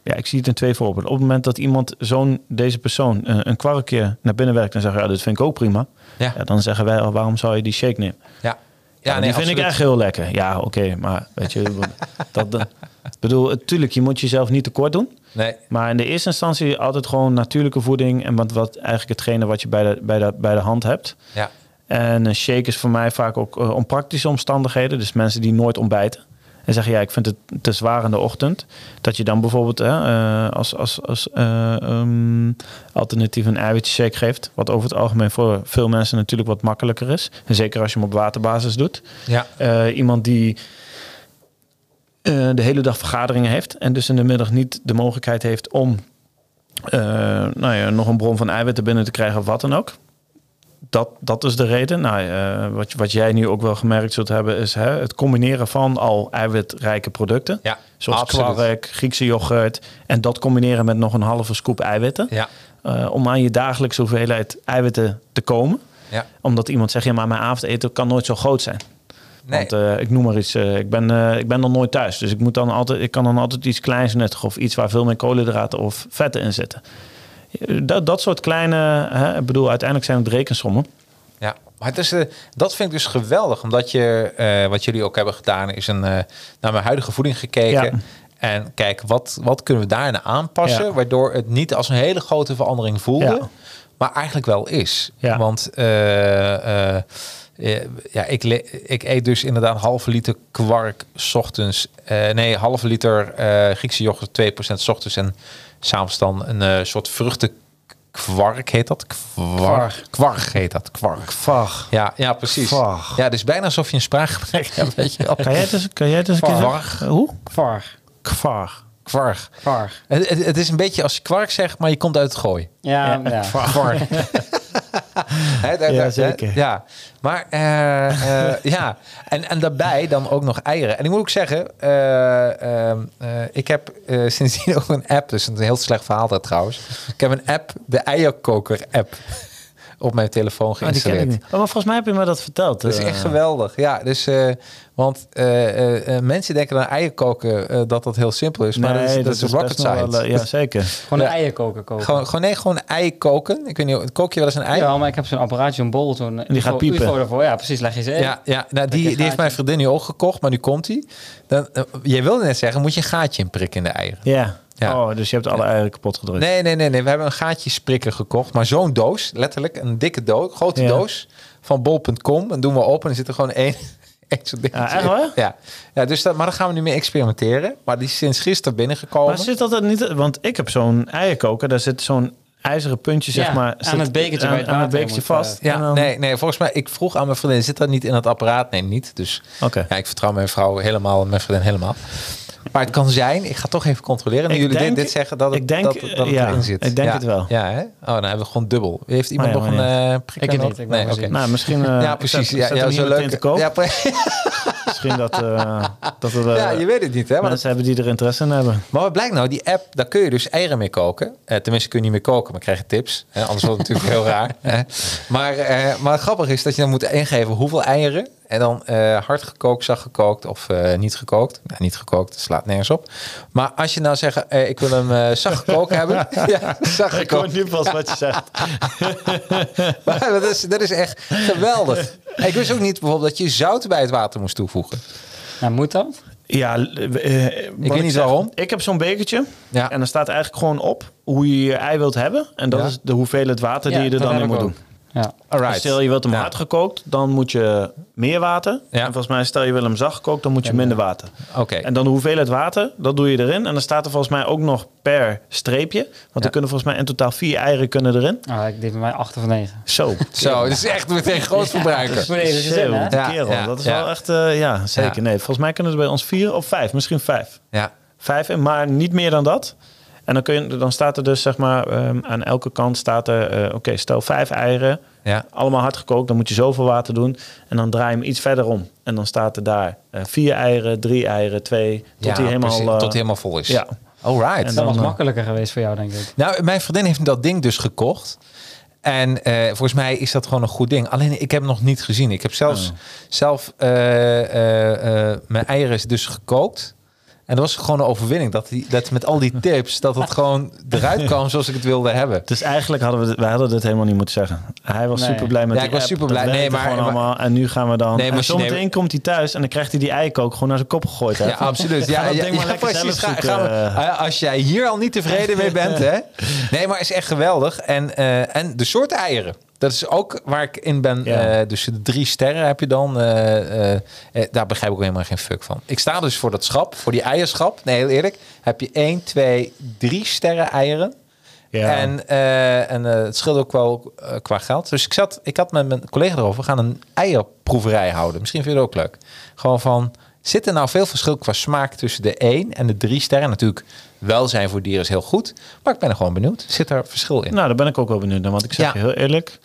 ja, ik zie het in twee voorbeelden. Op het moment dat iemand zo'n, deze persoon, eh, een kwarkje naar binnen werkt en zegt, ja, dit vind ik ook prima. ja, Ja, dan zeggen wij, al, waarom zou je die shake nemen? ja. Ja, die vind ik echt heel lekker. Ja, oké, maar weet je, dat, dat, ik bedoel, natuurlijk, je moet jezelf niet tekort doen. Nee, Maar in de eerste instantie altijd gewoon natuurlijke voeding en wat, wat eigenlijk hetgene wat je bij de, bij, de, bij de hand hebt. ja. En een shake is voor mij vaak ook eh, om praktische omstandigheden. Dus mensen die nooit ontbijten. En zeggen, ja, ik vind het te zwaar in de ochtend. Dat je dan bijvoorbeeld hè, eh, als, als, als eh, ehm, alternatief een eiwitje shake geeft. Wat over het algemeen voor veel mensen natuurlijk wat makkelijker is. En zeker als je hem op waterbasis doet. ja. Eh, iemand die eh, de hele dag vergaderingen heeft en dus in de middag niet de mogelijkheid heeft om eh, nou ja, nog een bron van eiwitten binnen te krijgen of wat dan ook. Dat, dat is de reden. Nou, eh, wat, wat jij nu ook wel gemerkt zult hebben, is hè, het combineren van al eiwitrijke producten. Ja, Zoals absoluut. kwark, Griekse yoghurt. En dat combineren met nog een halve scoop eiwitten. Ja, om aan je dagelijkse hoeveelheid eiwitten te komen. ja. Omdat iemand zegt, ja, maar mijn avondeten kan nooit zo groot zijn. Nee. Want eh, ik noem maar iets, eh, ik, ben, eh, ik ben nog nooit thuis. Dus ik, moet dan altijd, ik kan dan altijd iets kleins nuttigen. Of iets waar veel meer koolhydraten of vetten in zitten. Dat, dat soort kleine, hè, ik bedoel, uiteindelijk zijn het rekensommen. Ja, maar het is, dat vind ik dus geweldig. Omdat je, wat jullie ook hebben gedaan, is een, naar mijn huidige voeding gekeken. Ja. En kijk, wat, wat kunnen we daarna aanpassen? Ja. Waardoor het niet als een hele grote verandering voelde. Ja. Maar eigenlijk wel is. Ja. Want ja, ik, ik eet dus inderdaad een halve liter kwark 's ochtends. eh, nee, halve liter eh, Griekse yoghurt 2% 's ochtends. En s'avonds dan een eh, soort vruchtenkwark heet dat? Kwark. Kwark. Kwark heet dat, kwark. Vag. Ja, ja, precies. Kwark. Ja, dus bijna alsof je een spraakgebrek hebt, weet je. Kan jij het eens, kan jij het eens een keer Kvarg. zeggen? Hoe? Kvarg. Kvarg. Kwark. Kvarg. Het, het, het is een beetje als je kwark zegt, maar je komt uit het gooi. Ja, ja. Kwark. Daar- Ja, daar- zeker. Ja, maar eh, eh, ja, en, en daarbij dan ook nog eieren. En ik moet ook zeggen, eh, ik heb sindsdien ook een app, dus een heel slecht verhaal dat trouwens. Ik heb een app, de eierkoker app, op mijn telefoon die ken ik geïnstalleerd. niet. Oh, maar volgens mij heb je me dat verteld. Dat is eh. echt geweldig. Ja, dus, eh, want eh, eh, eh, mensen denken aan eieren koken eh, dat dat heel simpel is. Maar dat is, dat is rocket science. wel, eh, ja, zeker. Gewoon een eierkoker koken. Gewoon, gewoon, nee, gewoon ei koken. Ik weet niet, kook je wel eens een ei? Ja, maar ik heb zo'n apparaatje, zo'n bol, zo'n die gaat piepen. UFO ervoor. Ja, precies. Leg je ze in. Ja, ja nou, die, je die heeft mijn vriendin nu ook gekocht, maar nu komt hij. Dan, eh, jij wilde net zeggen, moet je een gaatje inprikken in de eieren? Ja. Ja. Oh, dus je hebt alle eieren kapot gedrukt. Nee, nee, nee, nee. We hebben een gaatje sprikker gekocht. Maar zo'n doos, letterlijk, een dikke doos, grote Ja. doos van bol.com. En doen we open en er zit er gewoon één, Ja, echt in. waar? Ja, ja dus dat, maar daar gaan we nu mee experimenteren. Maar die is sinds gisteren binnengekomen. Maar zit dat er niet... Want ik heb zo'n eierkoker. Daar zit zo'n ijzeren puntje, zeg Ja, maar... aan zit het bekertje aan, het aan bekertje moet, vast. eh, Ja, dan- nee, nee, volgens mij, ik vroeg aan mijn vriendin, zit dat niet in het apparaat? Nee, niet. Dus Oké. ja, ik vertrouw mijn vrouw helemaal, mijn vriendin helemaal. Maar het kan zijn, ik ga toch even controleren. Nu Ik jullie denk- dit, dit zeggen dat het, ik denk, dat, dat het ja, erin zit. ik denk ja, het wel. Ja, hè? Oh, dan hebben we gewoon dubbel. Heeft iemand Oh ja, nog een eh prik Ik niet, ik Nee, oké. voorzien. Nou, misschien... eh, Ja, precies. Zet, Ja, zet ja, hem zo leuk. te koop. Ja, Misschien dat, eh, dat er ja, je weet het niet, hè? Maar, dat- mensen hebben die er interesse in hebben. maar wat blijkt nou? Die app, daar kun je dus eieren mee koken. Eh, tenminste, kun je niet meer koken, maar krijg je tips. Anders wordt het natuurlijk heel raar. Maar, eh, maar grappig is dat je dan moet ingeven hoeveel eieren. En dan hard gekookt, zacht gekookt of niet gekookt. Nou, niet gekookt, dat slaat nergens op. Maar als je nou zegt, ik wil hem zacht gekookt hebben. ja, zacht gekookt. nu pas wat je zegt. Maar dat, is, dat is echt geweldig. Ik wist ook niet bijvoorbeeld dat je zout bij het water moest toevoegen. Nou, moet dat? Ja, eh, wat weet niet waarom. Ik heb zo'n bekertje. Ja. En er staat eigenlijk gewoon op hoe je je ei wilt hebben. En dat Ja. is de hoeveelheid water Ja, die je er dan in ik moet ook. doen. Ja. Alright. Dus stel je wilt hem Ja. hard gekookt, dan moet je meer water. Ja. En volgens mij stel je wil hem zacht gekookt, dan moet je minder water. Oké. En dan de hoeveelheid water, dat doe je erin. En dan staat er volgens mij ook nog per streepje. Want er kunnen volgens mij in totaal vier eieren kunnen erin. Ah, ik deed bij mij 8 of 9. Zo. Zo, dat is echt meteen groot verbruiker. Moet even zin, kerel. ja, dat is ja. wel echt, eh, ja, zeker. Ja. Nee, volgens mij kunnen er bij ons vier of vijf, misschien vijf. Ja. vijf in, maar niet meer dan dat. En dan, kun je, dan staat er dus zeg maar ehm, aan elke kant staat er, eh, oké, stel vijf eieren, Ja. allemaal hard gekookt, dan moet je zoveel water doen. En dan draai je hem iets verder om. En dan staat er daar eh, vier eieren, drie eieren, twee, tot Ja, hij helemaal, precies, eh, tot hij helemaal vol is. ja. Alright. En Dat was dan, makkelijker geweest voor jou, denk ik. Nou, mijn vriendin heeft dat ding dus gekocht. En eh, volgens mij is dat gewoon een goed ding. Alleen ik heb hem nog niet gezien. Ik heb zelfs Oh. zelf eh, eh, eh, mijn eieren is dus gekookt. En dat was gewoon een overwinning. Dat, die, dat met al die tips, dat het gewoon eruit kwam zoals ik het wilde hebben. Dus eigenlijk hadden we, dit- wij hadden dit helemaal niet moeten zeggen. Hij was Nee. super blij met Ja, die ik was app. superblij. Dat Nee, maar- gewoon maar- allemaal. En nu gaan we dan. Nee, en maar zometeen nee, komt hij thuis en dan krijgt hij die eikook gewoon naar zijn kop gegooid. Hè? Ja, absoluut. Ja, ja, precies. Ga- zoeken. gaan we- eh, als jij hier al niet tevreden mee bent, hè? Nee, maar is echt geweldig. En, eh, en de soort eieren. Dat is ook waar ik in ben. Ja. Eh, dus de drie sterren heb je dan. eh, eh, daar begrijp ik ook helemaal geen fuck van. Ik sta dus voor dat schap, voor die eierschap. Nee, heel eerlijk. Heb je één, twee, drie sterren eieren. Ja. En, en het scheelt ook wel qua geld. Dus ik, zat, ik had met mijn collega erover. We gaan een eierproeverij houden. Misschien vind je het ook leuk. Gewoon van, zit er nou veel verschil qua smaak tussen de 1 en de 3 sterren? Natuurlijk, welzijn voor dieren is heel goed. Maar ik ben er gewoon benieuwd. Zit er verschil in? Nou, daar ben ik ook wel benieuwd naar. Want ik zeg Ja. je heel eerlijk,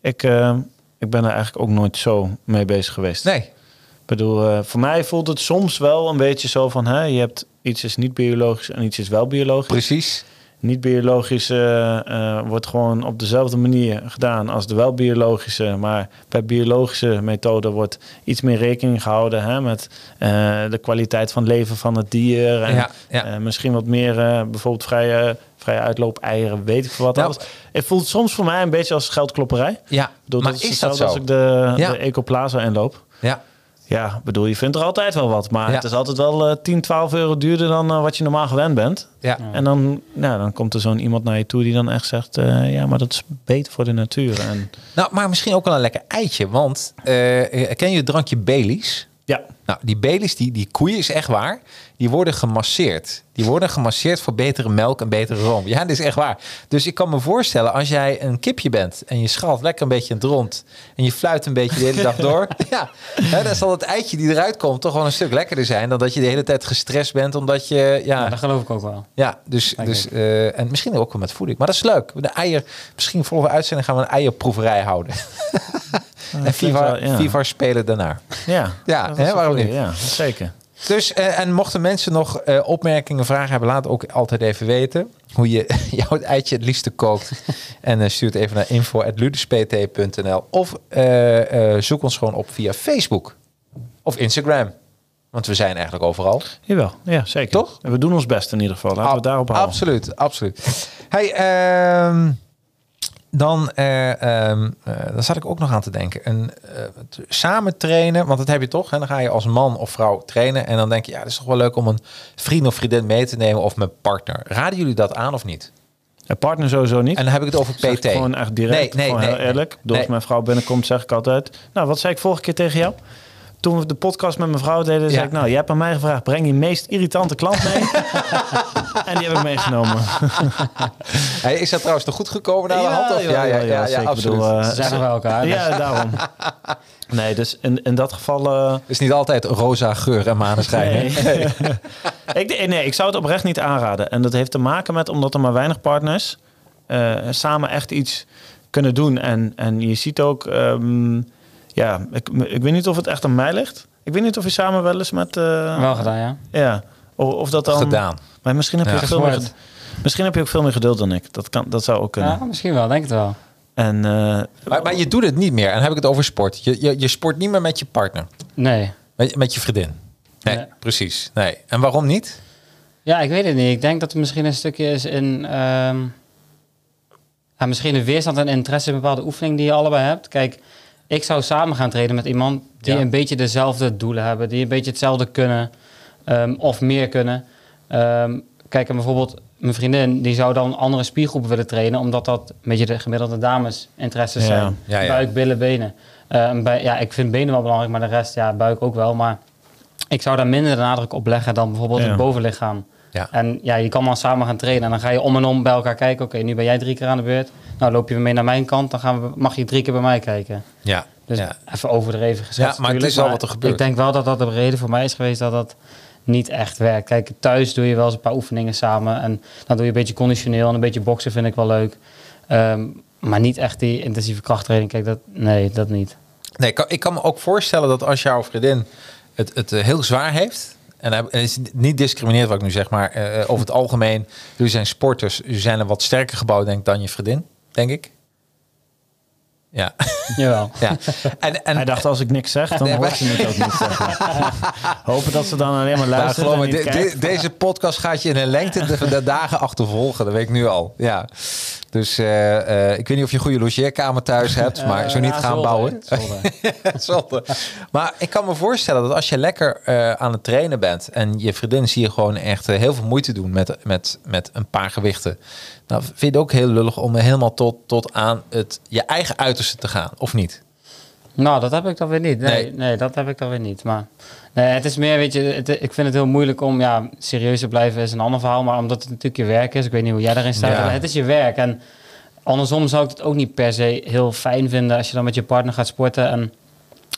ik, eh, ik ben er eigenlijk ook nooit zo mee bezig geweest. Nee. Ik bedoel, eh, voor mij voelt het soms wel een beetje zo van, hè, je hebt iets is niet biologisch en iets is wel biologisch. Precies. Niet biologisch eh, eh, wordt gewoon op dezelfde manier gedaan als de wel biologische. Maar bij biologische methode wordt iets meer rekening gehouden hè, met eh, de kwaliteit van leven van het dier. En Ja, ja. misschien wat meer bijvoorbeeld vrije, vrije uitloop, eieren, weet ik veel wat. Nou, alles. Het voelt soms voor mij een beetje als geldklopperij. Ja, maar is, dat zo? als ik de, Ja. de Ecoplaza inloop. Ja. Ja, bedoel, je vindt er altijd wel wat. Maar Ja. het is altijd wel eh 10, 12 euro duurder dan eh, wat je normaal gewend bent. Ja. En dan, nou, dan komt er zo'n iemand naar je toe die dan echt zegt... eh, ja, maar dat is beter voor de natuur. En, Nou, maar misschien ook wel een lekker eitje. Want eh, ken je het drankje Baileys? ja, Nou, die Baileys, die, die koeien is echt waar. Die worden gemasseerd. Die worden gemasseerd voor betere melk en betere room. Ja, dat is echt waar. Dus ik kan me voorstellen, als jij een kipje bent... en je schalt lekker een beetje in het rond... en je fluit een beetje de hele dag door... ja, hè, dan zal het eitje die eruit komt toch wel een stuk lekkerder zijn... dan dat je de hele tijd gestrest bent omdat je... Ja, Ja, dat geloof ik ook wel. ja dus, dus eh, en misschien ook wel met voeding. Maar dat is leuk. De eier, misschien volgende uitzending gaan we een eierproeverij houden. en FIFA, ja. FIFA spelen daarna. ja, Ja, hè, waarom Ja, zeker. Dus, eh, en mochten mensen nog eh, opmerkingen, vragen hebben, laat ook altijd even weten hoe je jouw eitje het liefste kookt. en eh, stuur het even naar info.luduspt.nl of zoek ons gewoon op via Facebook of Instagram. Want we zijn eigenlijk overal. Jawel, ja, zeker. Toch? En we doen ons best in ieder geval. Laten we het daarop houden. Absoluut, absoluut. Hey, ehm, dan, eh, ehm, eh, dan zat ik ook nog aan te denken. Een, eh, samen trainen, want dat heb je toch. Hè? Dan ga je als man of vrouw trainen. En dan denk je, ja, het is toch wel leuk om een vriend of vriendin mee te nemen of mijn partner. Raden jullie dat aan of niet? En partner sowieso niet. En dan heb ik het over PT. Gewoon echt direct, Nee, nee, gewoon nee, heel eerlijk. Door als mijn vrouw binnenkomt, zeg ik altijd... Nou, wat zei ik vorige keer tegen jou? Toen we de podcast met mijn vrouw deden, zei Ja. ik... Nou, je hebt aan mij gevraagd, breng je meest irritante klant mee. en die heb ik meegenomen. Hey, is dat trouwens nog goed gekomen naar de hand? Of? Ja, ja, ja, ja, absoluut. bedoel, eh, Ze zijn er bij elkaar. dus- Ja, daarom. Nee, dus in, in dat geval... eh, Het is niet altijd roza geur en maneschijn. hè? Nee. ik, nee, ik zou het oprecht niet aanraden. En dat heeft te maken met omdat er maar weinig partners eh, samen echt iets kunnen doen. En, en je ziet ook, ehm, ja, ik, ik weet niet of het echt aan mij ligt. Ik weet niet of je samen wel eens met, eh, Wel gedaan, ja. ja, of, of dat dan. Gedaan. Maar misschien heb je Ja. veel meer, misschien heb je ook veel meer geduld dan ik. Dat kan, dat zou ook kunnen. Ja, misschien wel, denk het wel. En eh, Maar, maar je doet het niet meer. En dan heb ik het over sport. Je, je, je sport niet meer met je partner. Nee. Met, met je vriendin. Nee, Nee. precies. Nee. En waarom niet? Ja, ik weet het niet. Ik denk dat er misschien een stukje is in... ehm, ja, misschien een weerstand en interesse in een bepaalde oefening die je allebei hebt. Kijk, ik zou samen gaan trainen met iemand die Ja. een beetje dezelfde doelen hebben. Die een beetje hetzelfde kunnen. ehm, of meer kunnen. Ehm, kijk, en bijvoorbeeld mijn vriendin, die zou dan andere spiergroepen willen trainen. Omdat dat een beetje de gemiddelde dames interesses Ja. zijn. Ja. Buik, billen, benen. Ehm, bij, ja, ik vind benen wel belangrijk, maar de rest, ja, buik ook wel. Maar ik zou daar minder de nadruk op leggen dan bijvoorbeeld het bovenlichaam. Ja. En ja, je kan dan samen gaan trainen. En dan ga je om en om bij elkaar kijken. Oké, nu ben jij drie keer aan de beurt. Nou, loop je weer mee naar mijn kant. Dan gaan we, mag je drie keer bij mij kijken. Ja. Dus ja. even overdreven gezegd. Ja, maar het is wel wat er gebeurt. Ik denk wel dat dat de reden voor mij is geweest dat dat niet echt werkt. Kijk, thuis doe je wel eens een paar oefeningen samen. En dan doe je een beetje conditioneel en een beetje boksen vind ik wel leuk. Ehm, maar niet echt die intensieve krachttraining. Kijk, dat, nee, dat niet. Nee, ik kan, ik kan me ook voorstellen dat als jouw vriendin het, het eh, heel zwaar heeft. En hij is niet discrimineerd wat ik nu zeg, maar eh, over het algemeen, jullie zijn sporters, jullie zijn er wat sterker gebouwd denk ik dan je vriendin, denk ik. Ja, Jawel. ja. En, en Hij dacht, als ik niks zeg, dan Nee, hoort ze het ook niet zeggen. Hopen dat ze dan alleen maar luisteren geloof en me, niet de- kijkt. de- deze podcast gaat je in een lengte de, de dagen achtervolgen. Dat weet ik nu al. Ja. Dus eh, eh, ik weet niet of je een goede logeerkamer thuis hebt, maar zo niet Ja, gaan zolder, bouwen. zolder. Zonde. Maar ik kan me voorstellen dat als je lekker eh, aan het trainen bent en je vriendin zie je gewoon echt eh, heel veel moeite doen met, met, met een paar gewichten. Nou, vind je het ook heel lullig om helemaal tot, tot aan het, je eigen uiterste te gaan, of niet? Nou, dat heb ik dan weer niet. Nee, Nee. nee. dat heb ik dan weer niet. Maar nee, het is meer, weet je, het, ik vind het heel moeilijk om, ja, serieus te blijven is een ander verhaal. Maar omdat het natuurlijk je werk is, ik weet niet hoe jij daarin staat, Ja. maar het is je werk. En andersom zou ik het ook niet per se heel fijn vinden als je dan met je partner gaat sporten en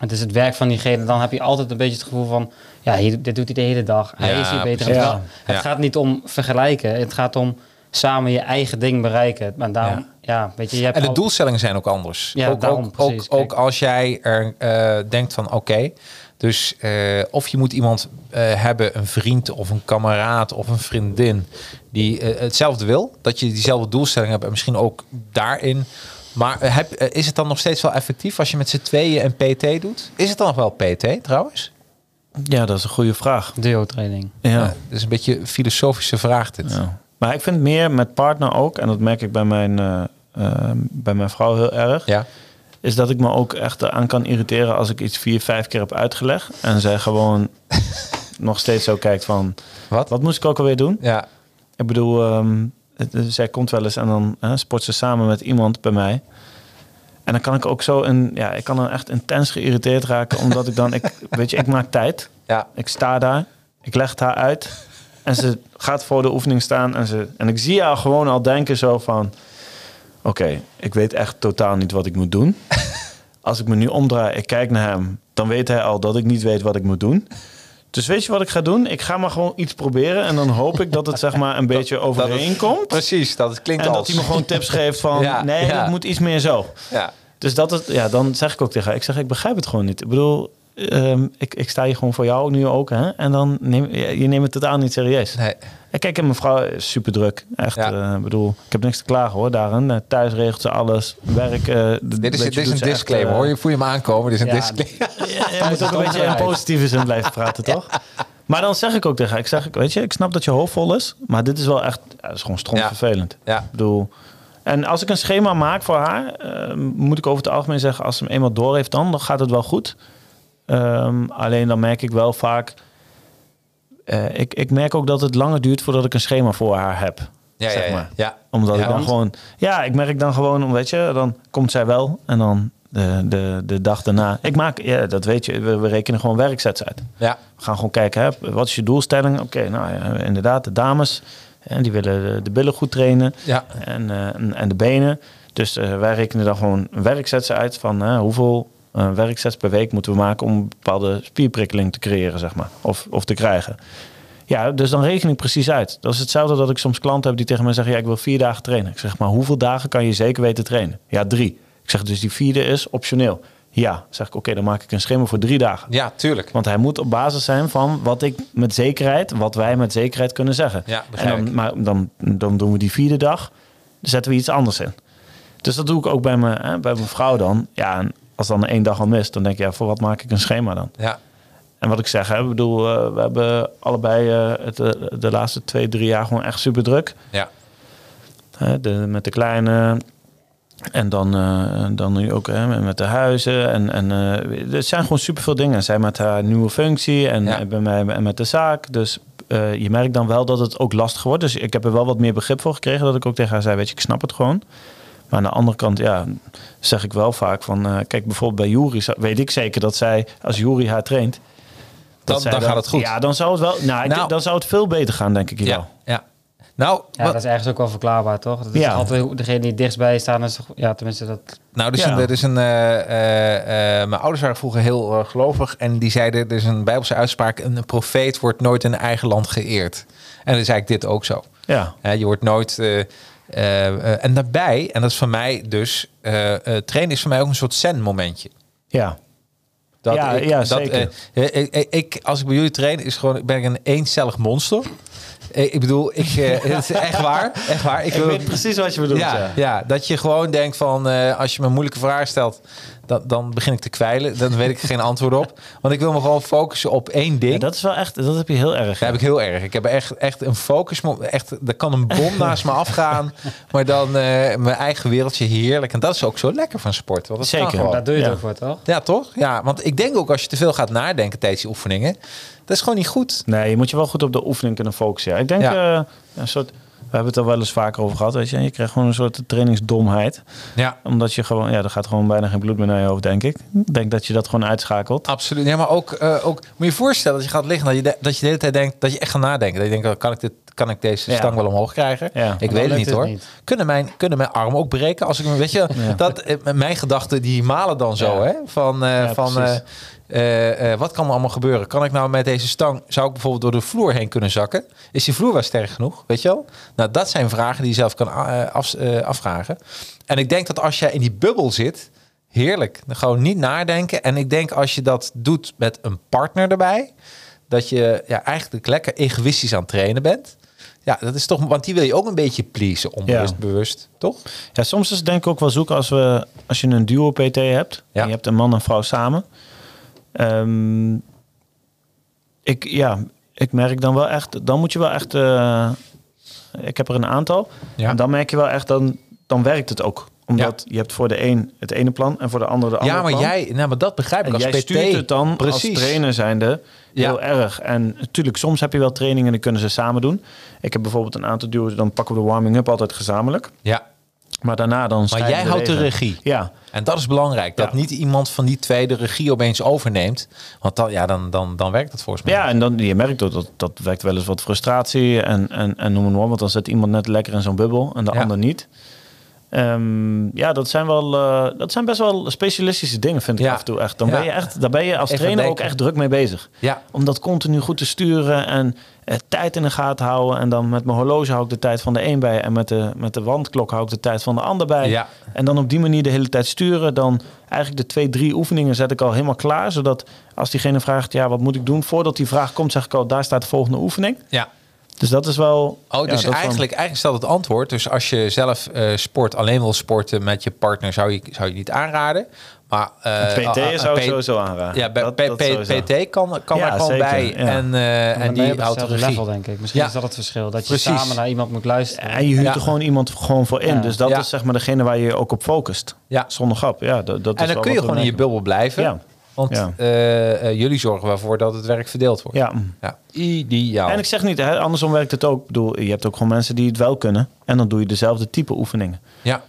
het is het werk van diegene. Dan heb je altijd een beetje het gevoel van, ja, hier, dit doet hij de hele dag. Hij Ja, is hier beter. Ja. Het gaat niet om vergelijken. Het gaat om samen je eigen ding bereiken. Maar daarom, ja, weet je, je hebt En de al- doelstellingen zijn ook anders. Ja, ook, daarom, ook, precies. ook, ook als jij er eh, denkt van oké, dus eh, of je moet iemand eh, hebben, een vriend of een kameraad of een vriendin die hetzelfde wil, dat je diezelfde doelstelling hebt en misschien ook daarin. Maar heb, is het dan nog steeds wel effectief als je met z'n tweeën een PT doet? Is het dan nog wel PT trouwens? Ja, dat is een goede vraag. duo-training. Ja. Ja, dat is een beetje een filosofische vraag dit. Ja. Maar ik vind meer met partner ook, en dat merk ik bij mijn, eh, eh, bij mijn vrouw heel erg, Ja. is dat ik me ook echt aan kan irriteren als ik iets vier, vijf keer heb uitgelegd. En zij gewoon nog steeds zo kijkt van, Wat? wat moest ik ook alweer doen? Ja. Ik bedoel, ehm, het- zij komt wel eens en dan hè, sport ze samen met iemand bij mij. En dan kan ik ook zo een, ja, ik kan dan echt intens geïrriteerd raken, omdat ik dan, ik, weet je, ik maak tijd. Ja. Ik sta daar, ik leg het haar uit en ze gaat voor de oefening staan en, ze, en ik zie haar gewoon al denken zo van, oké, ik weet echt totaal niet wat ik moet doen. Als ik me nu omdraai, ik kijk naar hem, dan weet hij al dat ik niet weet wat ik moet doen. Dus weet je wat ik ga doen? Ik ga maar gewoon iets proberen en dan hoop ik dat het zeg maar een beetje overeenkomt. Precies, dat het klinkt En als... dat hij me gewoon tips geeft van, Ja, nee, ja. dat moet iets meer zo. Ja. Dus dat is, ja, dan zeg ik ook tegen haar, ik zeg, ik begrijp het gewoon niet. Ik bedoel, ehm, ik, ik sta hier gewoon voor jou nu ook, hè? En dan neem je, je neemt het totaal niet serieus. Nee. En kijk, en mijn vrouw is super druk. Echt, Ja. eh, ik bedoel, ik heb niks te klagen hoor, daarin. Eh, thuis regelt ze alles, werk. d- Dit is, dit is een echt, disclaimer hoor. Je voel je hem aankomen. Dit is een Ja, disclaimer. je moet ook een beetje in positieve zin blijven praten, toch? Maar dan zeg ik ook tegen haar, ik zeg, weet je, ik snap dat je hoofd vol is, maar dit is wel echt, ja, dat is gewoon strontvervelend. Ja. Ik bedoel, en als ik een schema maak voor haar, moet ik over het algemeen zeggen, als ze hem eenmaal door heeft dan, dan gaat het wel goed. Ehm, alleen dan merk ik wel vaak, eh, ik, ik merk ook dat het langer duurt voordat ik een schema voor haar heb. Ja, zeg ja, maar. ja. Omdat Ja, ik dan want- gewoon, ja, ik merk dan gewoon, weet je, dan komt zij wel en dan de, de, de dag daarna. Ik maak, ja, dat weet je, we, we rekenen gewoon werksets uit. Ja. We gaan gewoon kijken, hè, wat is je doelstelling? Oké, nou ja, inderdaad, de dames, hè, die willen de, de billen goed trainen Ja. en, eh, en, en de benen. Dus eh, wij rekenen dan gewoon werksets uit van hoeveel eh, werksets per week moeten we maken om een bepaalde spierprikkeling te creëren, zeg maar, of, of te krijgen. Ja, dus dan reken ik precies uit. Dat is hetzelfde dat ik soms klanten heb die tegen mij zeggen, ja, ik wil vier dagen trainen. Ik zeg, maar hoeveel dagen kan je zeker weten trainen? Ja, drie. Ik zeg, dus die vierde is optioneel. Ja, zeg ik, oké, dan maak ik een schema voor drie dagen. ja, tuurlijk. Want hij moet op basis zijn van wat ik met zekerheid, wat wij met zekerheid kunnen zeggen. Ja, en dan, maar dan, dan doen we die vierde dag, zetten we iets anders in. Dus dat doe ik ook bij mijn, hè, bij mijn vrouw dan. Ja, en als dan één dag al mist, dan denk ik, ja, voor wat maak ik een schema dan? Ja. En wat ik zeg, hè, ik bedoel, eh, we hebben allebei eh, het, eh, de laatste twee, drie jaar gewoon echt super druk. Ja. De, met de kleine. En dan, dan nu ook hè, met de huizen. En, en er zijn gewoon superveel dingen. Zij met haar nieuwe functie en Ja. bij mij met de zaak. Dus je merkt dan wel dat het ook lastig wordt. Dus ik heb er wel wat meer begrip voor gekregen. Dat ik ook tegen haar zei, weet je, ik snap het gewoon. Maar aan de andere kant, ja, zeg ik wel vaak van... eh, kijk, bijvoorbeeld bij Jury weet ik zeker dat zij, als Jury haar traint... Dan, dan gaat het goed. Ja, dan zou het wel... Nou, Nou. dan zou het veel beter gaan, denk ik. Ja, wel. ja. Nou, Ja, dat is ergens ook wel verklaarbaar, toch? Dat is Ja. altijd degene die dichtstbij staan. Is toch, ja, tenminste, dat... Nou, er is Ja. een, er is een eh, eh, eh, mijn ouders waren vroeger heel gelovig en die zeiden, er is een Bijbelse uitspraak, een profeet wordt nooit in eigen land geëerd. En dat is eigenlijk dit ook zo. Ja, Hè, je wordt nooit. Eh, eh, en daarbij, en dat is voor mij dus, eh, eh, trainen is voor mij ook een soort zen-momentje. ja. Dat Ja, ik, ja, dat, zeker. ik, ik, als ik bij jullie train, is gewoon, ben ik een eencellig monster. Ik bedoel, ik, het is echt waar, echt waar. Ik, Ik wil, weet precies wat je bedoelt. ja, Ja, ja. dat je gewoon denkt van, eh, als je me een moeilijke vraag stelt, dan, dan begin ik te kwijlen. Dan weet ik geen antwoord op. Want ik wil me gewoon focussen op één ding. Ja, dat is wel echt, dat heb je heel erg. Dat heb ik heel erg. Ik heb echt, echt een focus. Echt, er kan een bom naast me afgaan. Maar dan eh, mijn eigen wereldje heerlijk. En dat is ook zo lekker van sport. Want dat Zeker. Daar doe je Ja. het ook voor, toch? Ja, toch? Ja, want ik denk ook als je te veel gaat nadenken tijdens die oefeningen. Dat is gewoon niet goed. Nee, je moet je wel goed op de oefening kunnen focussen. Ja. Ik denk Ja. eh, een soort. We hebben het er wel eens vaker over gehad, weet je. Je krijgt gewoon een soort trainingsdomheid. Ja, Omdat je gewoon, ja, er gaat gewoon bijna geen bloed meer naar je hoofd, denk ik. Ik denk dat je dat gewoon uitschakelt. absoluut. Ja, maar ook, eh, ook moet je je voorstellen dat je gaat liggen. Dat je, de, dat je de hele tijd denkt. Dat je echt gaat nadenken. Dat je denkt, oh, kan ik, dit, kan ik deze stang wel omhoog krijgen? Ja. Ik weet het niet het hoor. niet. Kunnen, mijn, kunnen mijn armen ook breken? Als ik, me- weet je, dat, eh, mijn gedachten die malen dan zo. Hè? Van, eh, van eh, wat kan er allemaal gebeuren? Kan ik nou met deze stang, zou ik bijvoorbeeld door de vloer heen kunnen zakken? Is die vloer wel sterk genoeg? Weet je wel? Nou, dat zijn vragen die je zelf kan af, afvragen. En ik denk dat als jij in die bubbel zit, heerlijk. Gewoon niet nadenken. En ik denk als je dat doet met een partner erbij, dat je ja, eigenlijk lekker egoïstisch aan het trainen bent. Ja, dat is toch, want die wil je ook een beetje pleasen, onbewust, bewust, toch? Ja, soms is het denk ik ook wel zoeken als, we, als je een duo PT hebt. Ja. En je hebt een man en vrouw samen. Ehm, ik, ja, ik merk dan wel echt, dan moet je wel echt, eh, ik heb er een aantal. Ja. En dan merk je wel echt, dan, dan werkt het ook. Omdat je hebt voor de een het ene plan en voor de ander de andere Ja, maar plan. jij, nou, maar dat begrijp ik En als jij PT. stuurt het dan Precies. als trainer zijnde Ja. Heel erg. En natuurlijk, soms heb je wel trainingen en die kunnen ze samen doen. Ik heb bijvoorbeeld een aantal duo's, dan pakken we de warming-up altijd gezamenlijk. Ja, Maar daarna dan maar jij houdt de regie. Ja, En dat is belangrijk. Dat Ja. niet iemand van die twee de regie opeens overneemt. Want dan, ja, dan, dan, dan werkt het volgens mij. ja en dan, je merkt ook dat dat werkt wel eens wat frustratie en, en, en noem maar op. Want dan zit iemand net lekker in zo'n bubbel en de Ja. ander niet. Ehm, ja, dat zijn, wel, eh, dat zijn best wel specialistische dingen, vind ik Ja. af en toe echt. Dan Ja. ben je echt, daar ben je als Even trainer ook echt druk mee bezig. Ja, Om dat continu goed te sturen en eh, tijd in de gaten houden. En dan met mijn horloge hou ik de tijd van de een bij. En met de, met de wandklok hou ik de tijd van de ander bij. Ja. En dan op die manier de hele tijd sturen. Dan eigenlijk de twee, drie oefeningen zet ik al helemaal klaar. Zodat als diegene vraagt, ja, wat moet ik doen? Voordat die vraag komt, zeg ik al, daar staat de volgende oefening. ja. Dus dat is wel... Oh, ja, dus eigenlijk, eigenlijk stelt het antwoord. Dus als je zelf eh, sport, alleen wil sporten met je partner, zou je, zou je niet aanraden. Maar eh, PT ah, zou ik sowieso aanraden. Ja, bij Dat-. PT kan, kan Ja, daar gewoon zeker, bij. ja. En, eh, En en die houdt de regie. level, denk ik. Misschien Ja. is dat het verschil. Dat je Precies. samen naar iemand moet luisteren. En je huurt Ja. er gewoon iemand gewoon voor in. Ja. Dus dat Ja. is zeg maar degene waar je je ook op focust. Ja. Zonder grap. Ja, dat, dat is En dan wel kun je gewoon in je bubbel blijven. Want Ja. eh, eh, jullie zorgen ervoor dat het werk verdeeld wordt. Ja. Ja, ideaal. En ik zeg niet, hè, andersom werkt het ook. Ik bedoel, je hebt ook gewoon mensen die het wel kunnen. En dan doe je dezelfde type oefeningen. Ja,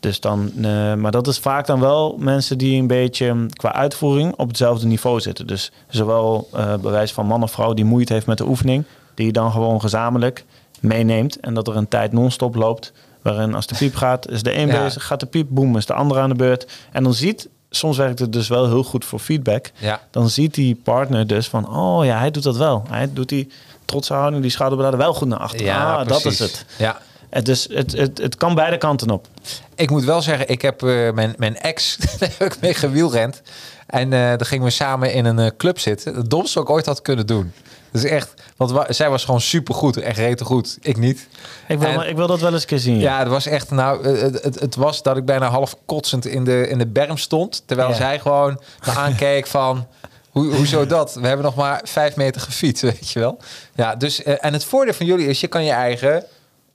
Dus dan, eh, maar dat is vaak dan wel mensen die een beetje mm, qua uitvoering op hetzelfde niveau zitten. Dus zowel bewijs van man of vrouw die moeite heeft met de oefening, die je dan gewoon gezamenlijk meeneemt. En dat er een tijd non-stop loopt, waarin als de piep gaat, is de een Ja. bezig, gaat de piep, boem, is de andere aan de beurt. En dan ziet, soms werkt het dus wel heel goed voor feedback. ja. Dan ziet die partner dus van, oh ja, hij doet dat wel. Hij doet die trotse houding, die schouderbladen wel goed naar achteren. ja ah, dat is het. Ja. Het, dus het, het, het kan beide kanten op. Ik moet wel zeggen, ik heb eh, mijn, mijn ex, daar heb ik mee gewielrend. En eh dan gingen we samen in een eh, club zitten. Het domste wat ik ooit had kunnen doen. Is echt, want wa- zij was gewoon supergoed, echt rete goed. Ik niet. Ik wil, En- ik wil dat wel eens een keer zien. Ja, het was echt, nou, eh, het, het, het was dat ik bijna half kotsend in de, in de berm stond. Terwijl Ja. zij gewoon me aankeek van, hoe, hoezo dat? We hebben nog maar vijf meter gefietst, weet je wel. Ja, dus, eh, en het voordeel van jullie is, je kan je eigen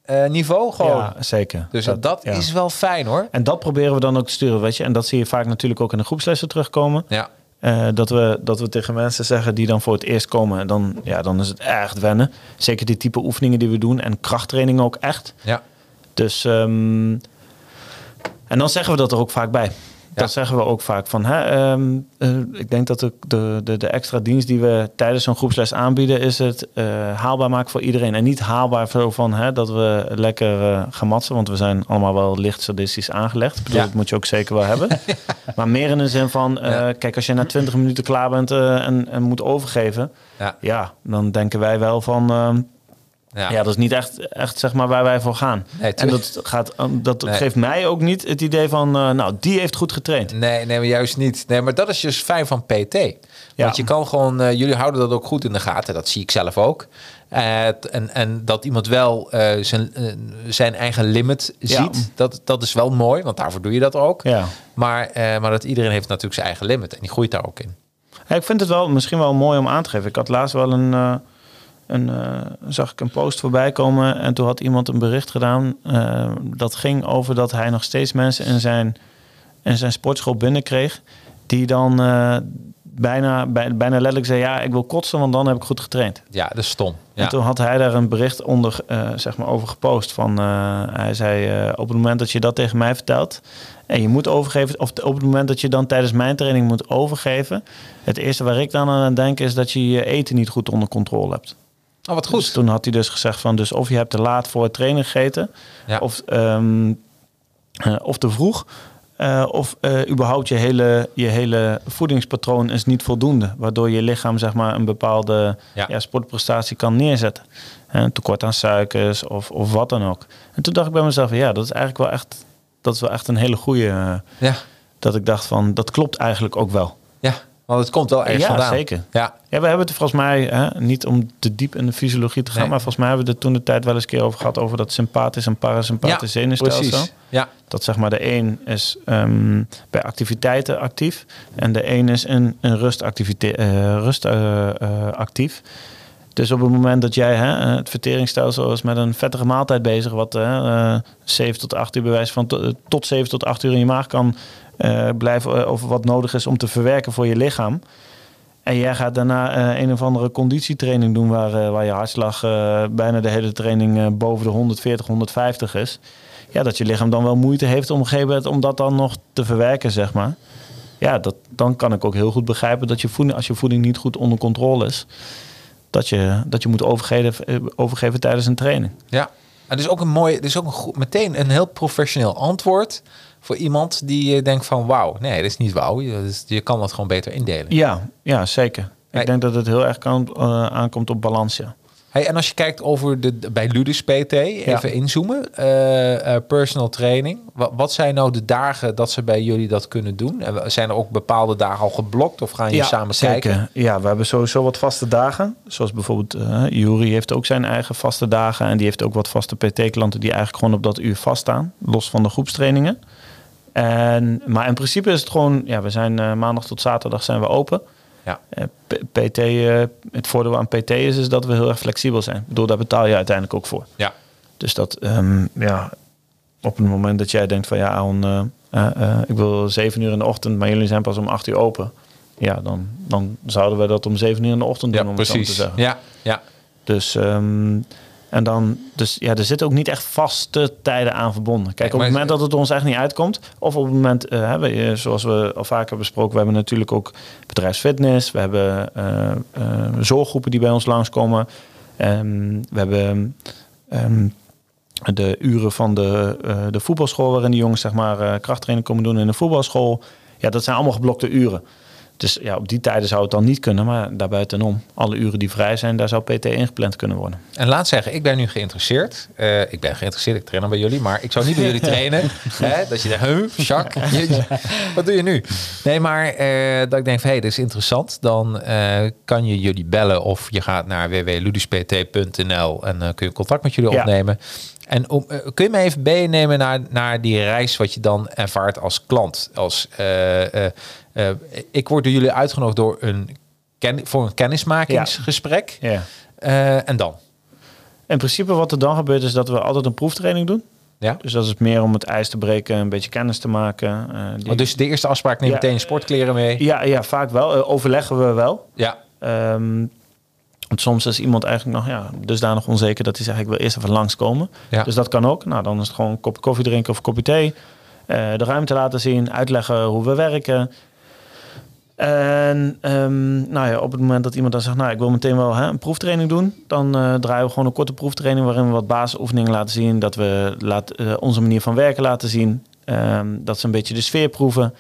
eh, niveau gewoon. Ja, zeker. dus dat, ja. is wel fijn hoor. En dat proberen we dan ook te sturen, weet je. En dat zie je vaak natuurlijk ook in de groepslessen terugkomen. Ja, Eh, dat, we, dat we tegen mensen zeggen die dan voor het eerst komen. Dan, ja, dan is het echt wennen. Zeker die type oefeningen die we doen. En krachttraining ook echt. ja. Dus, ehm, en dan zeggen we dat er ook vaak bij. Dat zeggen we ook vaak van. Hè, ehm, eh, ik denk dat de, de, de, extra dienst die we tijdens zo'n groepsles aanbieden, is het eh, haalbaar maken voor iedereen. En niet haalbaar zo van hè, dat we lekker uh, gaan matsen, want we zijn allemaal wel licht sadistisch aangelegd. Ik bedoel, Ja. Dat moet je ook zeker wel hebben. maar meer in de zin van, eh, kijk, als je na 20 minuten klaar bent eh, en, en moet overgeven, Ja. ja, dan denken wij wel van. Ja. ja, dat is niet echt, echt zeg maar waar wij voor gaan. Nee, en dat, gaat, um, dat Nee. geeft mij ook niet het idee van, eh, nou, die heeft goed getraind. Nee, nee, maar juist niet. Nee, maar dat is dus fijn van PT. Ja. Want je kan gewoon, eh, jullie houden dat ook goed in de gaten. Dat zie ik zelf ook. Eh, en, en dat iemand wel eh, zijn, eh, zijn eigen limit Ja. ziet, dat, dat is wel mooi, want daarvoor doe je dat ook. Ja. Maar, eh, maar dat iedereen heeft natuurlijk zijn eigen limit en die groeit daar ook in. Ik vind het wel misschien wel mooi om aan te geven. Ik had laatst wel een, eh, een eh, zag ik een post voorbij komen en toen had iemand een bericht gedaan eh, dat ging over dat hij nog steeds mensen in zijn, in zijn sportschool binnenkreeg die dan eh, bijna, bij, bijna letterlijk zei ja ik wil kotsen want dan heb ik goed getraind. Ja, dat is stom. Ja. En toen had hij daar een bericht onder, zeg maar, over gepost. Van, hij zei, op het moment dat je dat tegen mij vertelt... en je moet overgeven... of op het moment dat je dan tijdens mijn training moet overgeven... het eerste waar ik dan aan denk is dat je je eten niet goed onder controle hebt. Oh, wat Dus goed. toen had hij dus gezegd van... dus of je hebt te laat voor het trainen gegeten... Ja. of, ehm, eh, of te vroeg... eh, of eh, überhaupt je hele, je hele voedingspatroon is niet voldoende. Waardoor je lichaam zeg maar, een bepaalde Ja. ja. sportprestatie kan neerzetten. Een tekort aan suikers of, of wat dan ook. En toen dacht ik bij mezelf, ja, dat is eigenlijk wel echt, dat is wel echt een hele goede. Ja, dat ik dacht van, dat klopt eigenlijk ook wel. ja, want het komt wel ergens Ja, vandaan. zeker. Ja, Ja, we hebben het er volgens mij, hè, niet om te diep in de fysiologie te gaan, Nee. maar volgens mij hebben we het toen de tijd wel eens een keer over gehad over dat sympathisch en parasympathisch zenuwstelsel. precies. Ja, Dat zeg maar de een is ehm, bij activiteiten actief en de een is in, in rustactiviteit, rust, eh, actief. Dus op het moment dat jij hè, het verteringsstelsel is met een vettige maaltijd bezig, wat eh 7 tot 8 uur bewijs van to- tot 7 tot 8 uur in je maag kan eh, blijven, eh, of wat nodig is om te verwerken voor je lichaam. En jij gaat daarna eh, een of andere conditietraining doen waar, waar je hartslag bijna de hele training boven de 140, 150 is. Ja, dat je lichaam dan wel moeite heeft om om dat dan nog te verwerken, zeg maar. Ja, dat, dan kan ik ook heel goed begrijpen dat je voeding, als je voeding niet goed onder controle is, dat je, dat je moet overgeven, overgeven tijdens een training. ja. En dus ook een mooi, dus ook een meteen een heel professioneel antwoord voor iemand die eh, denkt van wauw, nee, dat is niet wauw. Je, je kan dat gewoon beter indelen. Ja, ja zeker. Hey. Ik denk dat het heel erg kan, eh, aankomt op balans, ja. Hey, en als je kijkt over de bij Ludus PT, even inzoomen, eh, personal training. Wat, wat zijn nou de dagen dat ze bij jullie dat kunnen doen? En zijn er ook bepaalde dagen al geblokt of gaan je samen kijken? Ja, we hebben sowieso wat vaste dagen. Zoals bijvoorbeeld uh, Jury heeft ook zijn eigen vaste dagen. En die heeft ook wat vaste PT-klanten die eigenlijk gewoon op dat uur vaststaan. Los van de groepstrainingen. En, maar in principe is het gewoon, ja, we zijn uh, maandag tot zaterdag zijn we open. Ja. Uh, PT, uh, het voordeel aan PT is, is dat we heel erg flexibel zijn. Ik bedoel, daar betaal je uiteindelijk ook voor. Ja. Dus dat, um, ja, op het moment dat jij denkt van ja, Aaron, ik wil zeven uur in de ochtend, maar jullie zijn pas om acht uur open. Ja, dan, dan zouden we dat om zeven uur in de ochtend doen, ja, om precies. het zo te zeggen. Ja, ja. Dus, um, en dan, dus ja, er zitten ook niet echt vaste tijden aan verbonden. Kijk, op het moment dat het ons echt niet uitkomt, of op het moment, uh, hebben, we, zoals we al vaker besproken, we hebben natuurlijk ook bedrijfsfitness, we hebben uh, uh, zorggroepen die bij ons langskomen, um, we hebben um, de uren van de, de voetbalschool waarin de jongens zeg maar krachttraining komen doen in de voetbalschool. Ja, dat zijn allemaal geblokte uren. Dus ja, op die tijden zou het dan niet kunnen, maar daarbuitenom, alle uren die vrij zijn, daar zou PT ingepland kunnen worden. En laat zeggen, ik ben nu geïnteresseerd. Uh, ik ben geïnteresseerd, ik train dan bij jullie, maar ik zou niet bij jullie trainen. hè, dat je denkt, huh, Jacques, je, wat doe je nu? Nee, maar uh, dat ik denk van, hé, hey, dit is interessant. Dan uh, kan je jullie bellen of je gaat naar www.luduspt.nl en kun je contact met jullie ja. opnemen. En om, kun je me even meenemen naar, naar die reis wat je dan ervaart als klant? Als, uh, uh, ik word door jullie uitgenodigd door een ken, voor een kennismakingsgesprek. Ja. Ja. en dan? In principe wat er dan gebeurt is dat we altijd een proeftraining doen. Ja. Dus dat is meer om het ijs te breken, een beetje kennis te maken. die... oh, dus de eerste afspraak neem je ja. meteen sportkleren mee? Ja, ja vaak wel. overleggen we wel. Ja. Um, want soms is iemand eigenlijk nog ja, dusdanig onzeker dat hij zegt: Ik wil eerst even langskomen. Ja. Dus dat kan ook. Nou, dan is het gewoon een kop koffie drinken of een kopje thee. eh, de ruimte laten zien, uitleggen hoe we werken. En ehm, nou ja, op het moment dat iemand dan zegt, nou ik wil meteen wel hè, een proeftraining doen, dan eh, draaien we gewoon een korte proeftraining waarin we wat basisoefeningen laten zien, dat we laat, eh, onze manier van werken laten zien, Ehm, dat ze een beetje de sfeer proeven.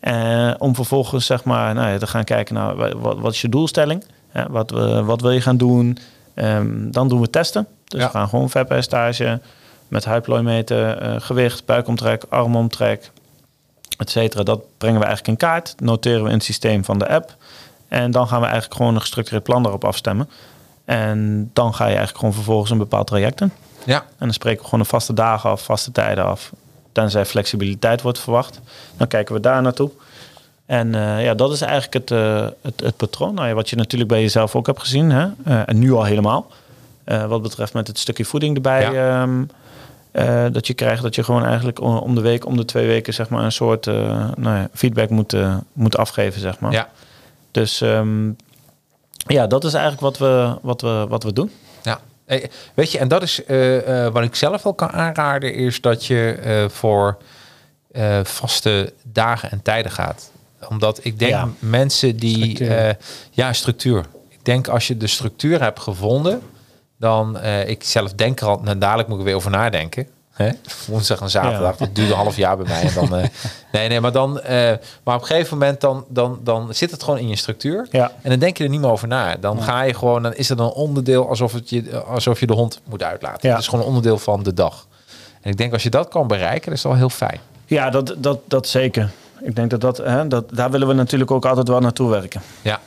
Eh, om vervolgens zeg maar, nou ja, te gaan kijken naar wa- wat, wat is je doelstelling, Hè, wat, wat wil je gaan doen. Ehm, dan doen we testen. Dus Ja. we gaan gewoon vetpercentage met huidplooi meten, eh, gewicht, buikomtrek, armomtrek, et cetera. Dat brengen we eigenlijk in kaart. Noteren we in het systeem van de app. En dan gaan we eigenlijk gewoon een gestructureerd plan daarop afstemmen. En dan ga je eigenlijk gewoon vervolgens een bepaald traject in. Ja, En dan spreken we gewoon een vaste dagen af, vaste tijden af. Tenzij flexibiliteit wordt verwacht. Dan kijken we daar naartoe. En eh, ja, dat is eigenlijk het, eh, het, het patroon. Nou ja, wat je natuurlijk bij jezelf ook hebt gezien. Hè? Eh, en nu al helemaal. Wat betreft met het stukje voeding erbij. ehm, eh, dat je krijgt dat je gewoon eigenlijk om, de week, om de twee weken, zeg maar, een soort eh, nou ja, feedback moet, eh, moet afgeven, zeg maar. ja, Dus ehm, ja, dat is eigenlijk wat we, wat we, wat we doen. ja. Eh, Weet je, en dat is wat ik zelf wel kan aanraden, is dat je voor vaste dagen en tijden gaat. Omdat ik denk Ja. mensen die... Structuur. ja, structuur. Ik denk als je de structuur hebt gevonden, dan... eh, ik zelf denk er al... Nou, dadelijk moet ik er weer over nadenken. Hè? Woensdag en zaterdag. Dat duurde een half jaar bij mij. En dan, eh, nee, nee, maar dan... eh, maar op een gegeven moment dan, dan, dan zit het gewoon in je structuur. Ja. En dan denk je er niet meer over na. Dan ga je gewoon, dan is het een onderdeel alsof, het je, alsof je de hond moet uitlaten. Ja. Het is gewoon een onderdeel van de dag. En ik denk als je dat kan bereiken, dat is wel heel fijn. Ja, dat, dat, dat zeker. Ik denk dat, dat, hè, dat daar willen we natuurlijk ook altijd wel naartoe werken. Ja,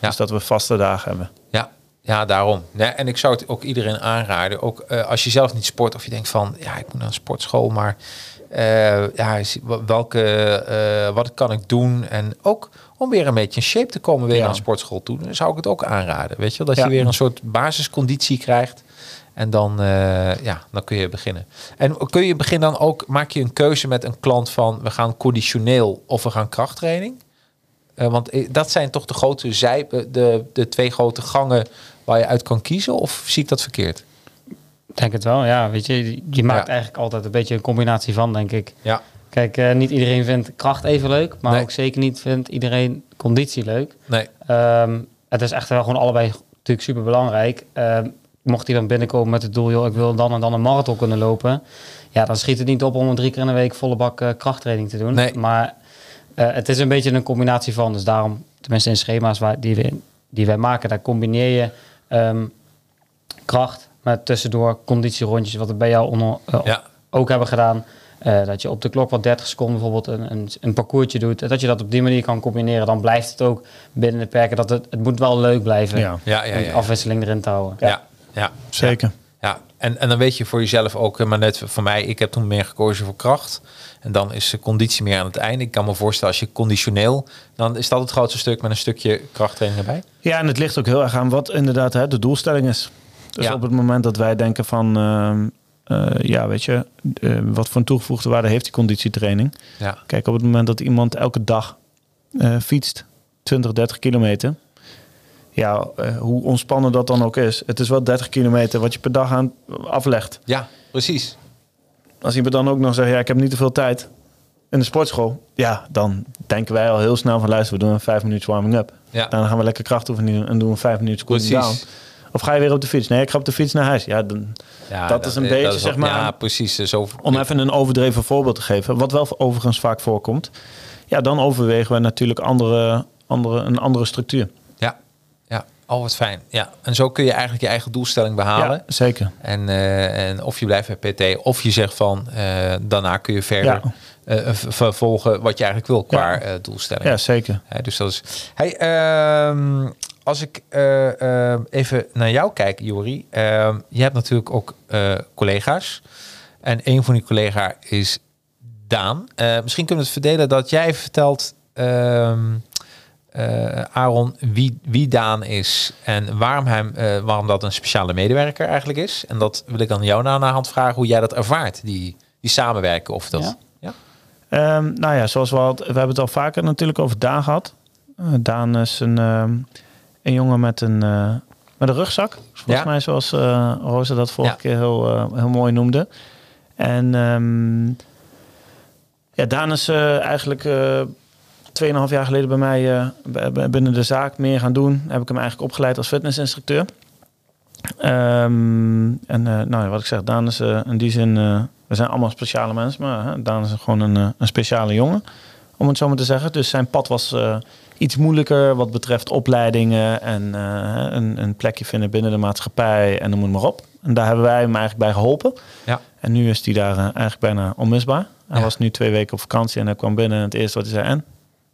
Ja. Dus dat we vaste dagen hebben. ja, ja daarom. Nee, en ik zou het ook iedereen aanraden. Ook eh, als je zelf niet sport of je denkt van, ja, ik moet naar een sportschool, maar eh, ja, welke, eh, wat kan ik doen? En ook om weer een beetje in shape te komen weer Ja. sportschool toe, dan zou ik het ook aanraden. Weet je, wel? dat Ja. je weer een soort basisconditie krijgt. En dan, ja, dan kun je beginnen. En kun je beginnen dan ook, maak je een keuze met een klant van we gaan conditioneel of we gaan krachttraining? Eh, want eh, dat zijn toch de grote zij, eh, de, de twee grote gangen waar je uit kan kiezen? Of zie ik dat verkeerd? Ik denk het wel, ja. Weet je, je maakt Ja. eigenlijk altijd een beetje een combinatie van, denk ik. Ja, Kijk, niet iedereen vindt kracht even leuk, maar Nee. ook zeker niet vindt iedereen conditie leuk. nee. Ehm, het is echt wel gewoon allebei natuurlijk super belangrijk. mocht hij dan binnenkomen met het doel, joh, ik wil dan en dan een marathon kunnen lopen. Ja, dan schiet het niet op om drie keer in de week volle bak krachttraining te doen. Nee. Maar het is een beetje een combinatie van. Dus daarom, tenminste in schema's waar, die, we, die wij maken, daar combineer je ehm, kracht met tussendoor conditierondjes, wat we bij jou onder, eh, Ja, ook hebben gedaan. Eh, dat je op de klok wat 30 seconden bijvoorbeeld een, een, een parcoursje doet. Dat je dat op die manier kan combineren. Dan blijft het ook binnen de perken. Dat het, het moet wel leuk blijven. Ja. ja, ja. om ja, ja. afwisseling erin te houden. ja, ja. Zeker. Ja, en, en dan weet je voor jezelf ook, eh, maar net voor mij, ik heb toen meer gekozen voor kracht. En dan is de conditie meer aan het einde. Ik kan me voorstellen, als je conditioneel, dan is dat het grootste stuk met een stukje krachttraining erbij. Ja, en het ligt ook heel erg aan wat inderdaad hè, de doelstelling is. Dus Ja. op het moment dat wij denken van, ehm, eh, ja, weet je, eh, wat voor een toegevoegde waarde heeft die conditietraining? Ja, Kijk, op het moment dat iemand elke dag fietst, 20, 30 kilometer. Ja, eh, hoe ontspannen dat dan ook is. Het is wel 30 kilometer wat je per dag aan aflegt. ja precies. Als iemand dan ook nog zegt, ja, ik heb niet te veel tijd in de sportschool. Ja, dan denken wij al heel snel van, luister, we doen een 5 minuten warming up. Ja, Dan gaan we lekker krachtoefeningen doen en doen we 5 minuten cooling down. Of ga je weer op de fiets? Nee, ik ga op de fiets naar huis. Ja, dan, Ja, dat is een beetje, is zeg maar, Ja, precies. Zo, om even een overdreven voorbeeld te geven, wat wel overigens vaak voorkomt. Ja, dan overwegen we natuurlijk andere, andere, een andere structuur. Oh, wat fijn. Ja, en zo kun je eigenlijk je eigen doelstelling behalen. Ja, zeker. En, eh, en of je blijft bij PT, of je zegt van eh, daarna kun je verder Ja. eh, vervolgen wat je eigenlijk wil qua Ja. doelstelling. Ja, zeker. Dus dat is. Hey, ehm, als ik even naar jou kijk, Jori. ehm, je hebt natuurlijk ook collega's. En een van die collega's is Daan. Misschien kunnen we het verdelen dat jij vertelt, ehm, eh, Aaron, wie, wie Daan is en waarom, hem, eh, waarom dat een speciale medewerker eigenlijk is. En dat wil ik dan jou na naar hand vragen hoe jij dat ervaart, die, die samenwerken. Of dat, Ja. ja? Ehm, nou ja, zoals we al, we hebben het al vaker natuurlijk over Daan gehad. Eh, Daan is een, ehm, een jongen met een, met een rugzak. Volgens Ja. mij zoals Rosa dat vorige Ja. keer heel, heel mooi noemde. En ehm, Ja, Daan is eigenlijk 2,5 jaar geleden bij mij eh, binnen de zaak meer gaan doen. Heb ik hem eigenlijk opgeleid als fitnessinstructeur. Ehm, en eh, nou, wat ik zeg, Daan is eh, in die zin... we zijn allemaal speciale mensen, maar Daan is gewoon een, een speciale jongen. Om het zo maar te zeggen. Dus zijn pad was iets moeilijker wat betreft opleidingen... en een, een plekje vinden binnen de maatschappij en noem het maar op. En daar hebben wij hem eigenlijk bij geholpen. Ja. En nu is hij daar eigenlijk bijna onmisbaar. Hij Ja. was nu twee weken op vakantie en hij kwam binnen en het eerste wat hij zei... En?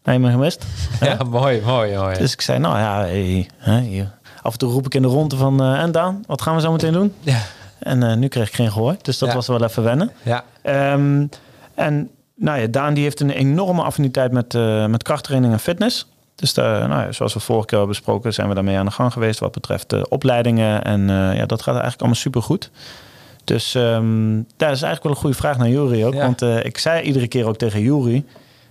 Heb je me gemist? Ja, mooi, mooi, mooi. Dus ik zei, nou ja, hey, af en toe roep ik in de ronde van... eh, en Daan, wat gaan we zo meteen doen? Ja, En eh, nu kreeg ik geen gehoor, dus dat Ja. was wel even wennen. ja, Ehm, en nou ja, Daan die heeft een enorme affiniteit met, eh, met krachttraining en fitness. Dus daar, nou ja, zoals we vorige keer hebben besproken, zijn we daarmee aan de gang geweest wat betreft de opleidingen. En ja, dat gaat eigenlijk allemaal super goed. Dus ehm dat is eigenlijk wel een goede vraag naar Jury ook. Ja. Want ik zei iedere keer ook tegen Jury,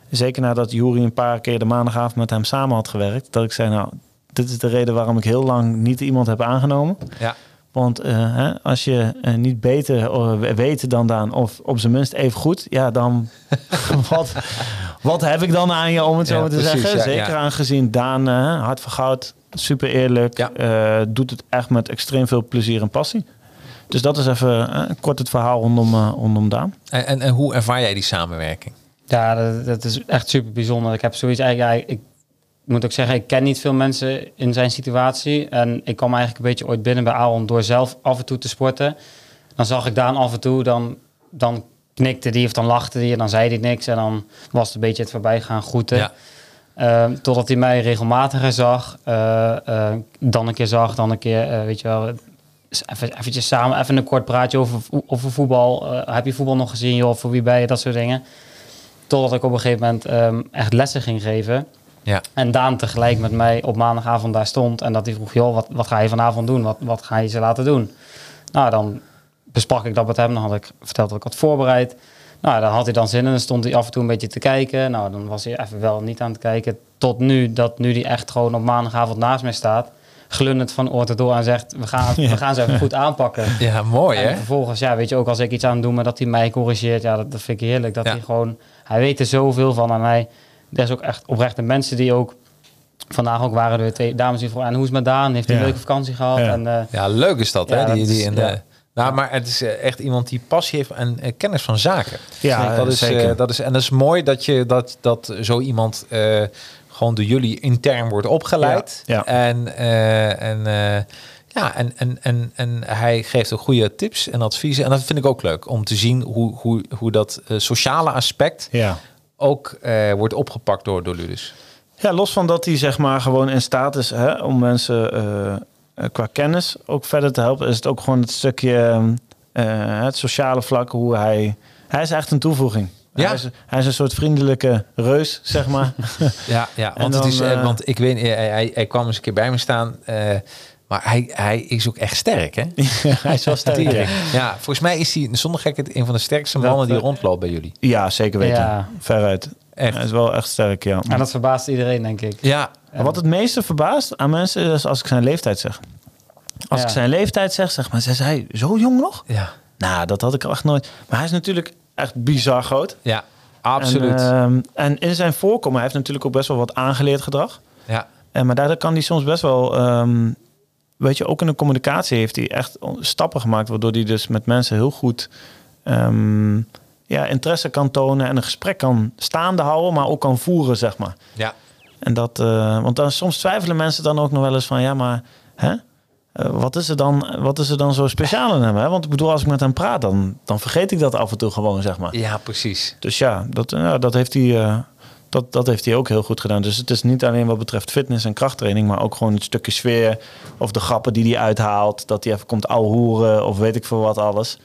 zeker nadat Jury een paar keer de maandagavond met hem samen had gewerkt, dat ik zei, nou, dit is de reden waarom ik heel lang niet iemand heb aangenomen. ja. Want eh, hè, als je eh, niet beter eh, weet dan Daan, of op zijn minst even goed, ja, dan wat, wat heb ik dan aan je om het zo Ja, te precies, zeggen? ja, Zeker ja. aangezien Daan, hart van goud, super eerlijk, doet het echt met extreem veel plezier en passie. Dus dat is even kort het verhaal rondom, rondom Daan. En, en, en hoe ervaar jij die samenwerking? Ja, dat, dat is echt super bijzonder. Ik heb zoiets eigenlijk, ik moet ook zeggen, ik ken niet veel mensen in zijn situatie. En ik kwam eigenlijk een beetje ooit binnen bij Aaron door zelf af en toe te sporten. Dan zag ik Daan af en toe, dan, dan knikte die of dan lachte die en dan zei hij niks. En dan was het een beetje het voorbijgaan groeten. Ja. Ehm, totdat hij mij regelmatiger zag. eh, eh, dan een keer zag, dan een keer, eh, weet je wel... Even, eventjes samen, even een kort praatje over, over voetbal. Heb je voetbal nog gezien, joh? Voor wie ben je? Dat soort dingen. Totdat ik op een gegeven moment ehm, echt lessen ging geven. Ja. En Daan tegelijk met mij op maandagavond daar stond. En dat hij vroeg, joh, wat, wat ga je vanavond doen? Wat, wat ga je ze laten doen? Nou, dan besprak ik dat met hem. Dan had ik verteld dat ik had voorbereid. Nou, daar had hij dan zin in. Dan stond hij af en toe een beetje te kijken. Nou, dan was hij even wel niet aan het kijken. Tot nu, dat nu hij echt gewoon op maandagavond naast mij staat. Glundend van oor tot oor en zegt, we gaan, we gaan ze even goed aanpakken. Ja, mooi hè? En vervolgens, ja, weet je, ook als ik iets aan het doen, maar dat hij mij corrigeert, ja, dat, dat vind ik heerlijk. Dat Ja. hij gewoon, hij weet er zoveel van aan mij. Er is ook echt oprechte mensen die ook, vandaag ook waren er twee dames die vroegen, en hoe is het met Daan? Heeft hij Ja. een leuke vakantie gehad? Ja. En, eh, Ja, leuk is dat Ja, hè? Die, dat die is- in nou, maar het is eh, echt iemand die passie heeft en eh, kennis van zaken. Ja, dat is, zeker. eh, dat is, en dat is mooi dat, je, dat, dat zo iemand eh, gewoon door jullie intern wordt opgeleid. Ja, ja. En, eh, en, eh, ja, en, en, en, en hij geeft ook goede tips en adviezen. En dat vind ik ook leuk om te zien hoe, hoe, hoe dat eh, sociale aspect Ja. ook eh, wordt opgepakt door, door Ludus. Ja, los van dat hij zeg maar gewoon in staat is hè, om mensen eh, qua kennis ook verder te helpen, is het ook gewoon het stukje eh, het sociale vlak, hoe hij... Hij is echt een toevoeging. Ja. Hij, is, hij is een soort vriendelijke reus, zeg maar. Ja, ja want, het is, want ik weet, hij, hij, hij kwam eens een keer bij me staan. Maar hij, hij is ook echt sterk, hè? hij is wel sterk. Ja. Volgens mij is hij zonder gekheid een van de sterkste Dat, mannen die eh, rondloopt bij jullie. ja, zeker weten. Ja. Veruit. Echt. Hij is wel echt sterk, ja. en dat verbaast iedereen, denk ik. Ja, Maar wat het meeste verbaast aan mensen is als ik zijn leeftijd zeg. Als Ja. ik zijn leeftijd zeg, zeg maar, zei hij zo jong nog? ja, Nou, dat had ik echt nooit. Maar hij is natuurlijk echt bizar groot. ja, absoluut. En, ehm, en in zijn voorkomen, hij heeft natuurlijk ook best wel wat aangeleerd gedrag. ja, En, maar daardoor kan hij soms best wel, ehm, weet je, ook in de communicatie heeft hij echt stappen gemaakt, waardoor hij dus met mensen heel goed ehm, ja, interesse kan tonen en een gesprek kan staande houden, maar ook kan voeren, zeg maar. ja, En dat, eh, want dan soms twijfelen mensen dan ook nog wel eens van, ja, maar hè? Eh, wat, is er dan, wat is er dan zo speciaal in hem? Hè? Want ik bedoel, als ik met hem praat, dan, dan vergeet ik dat af en toe gewoon, zeg maar. ja, precies. Dus ja, dat, ja, dat, heeft hij, eh, dat, dat heeft hij ook heel goed gedaan. Dus het is niet alleen wat betreft fitness en krachttraining, maar ook gewoon het stukje sfeer of de grappen die hij uithaalt. Dat hij even komt ouwehoeren of weet ik veel wat alles.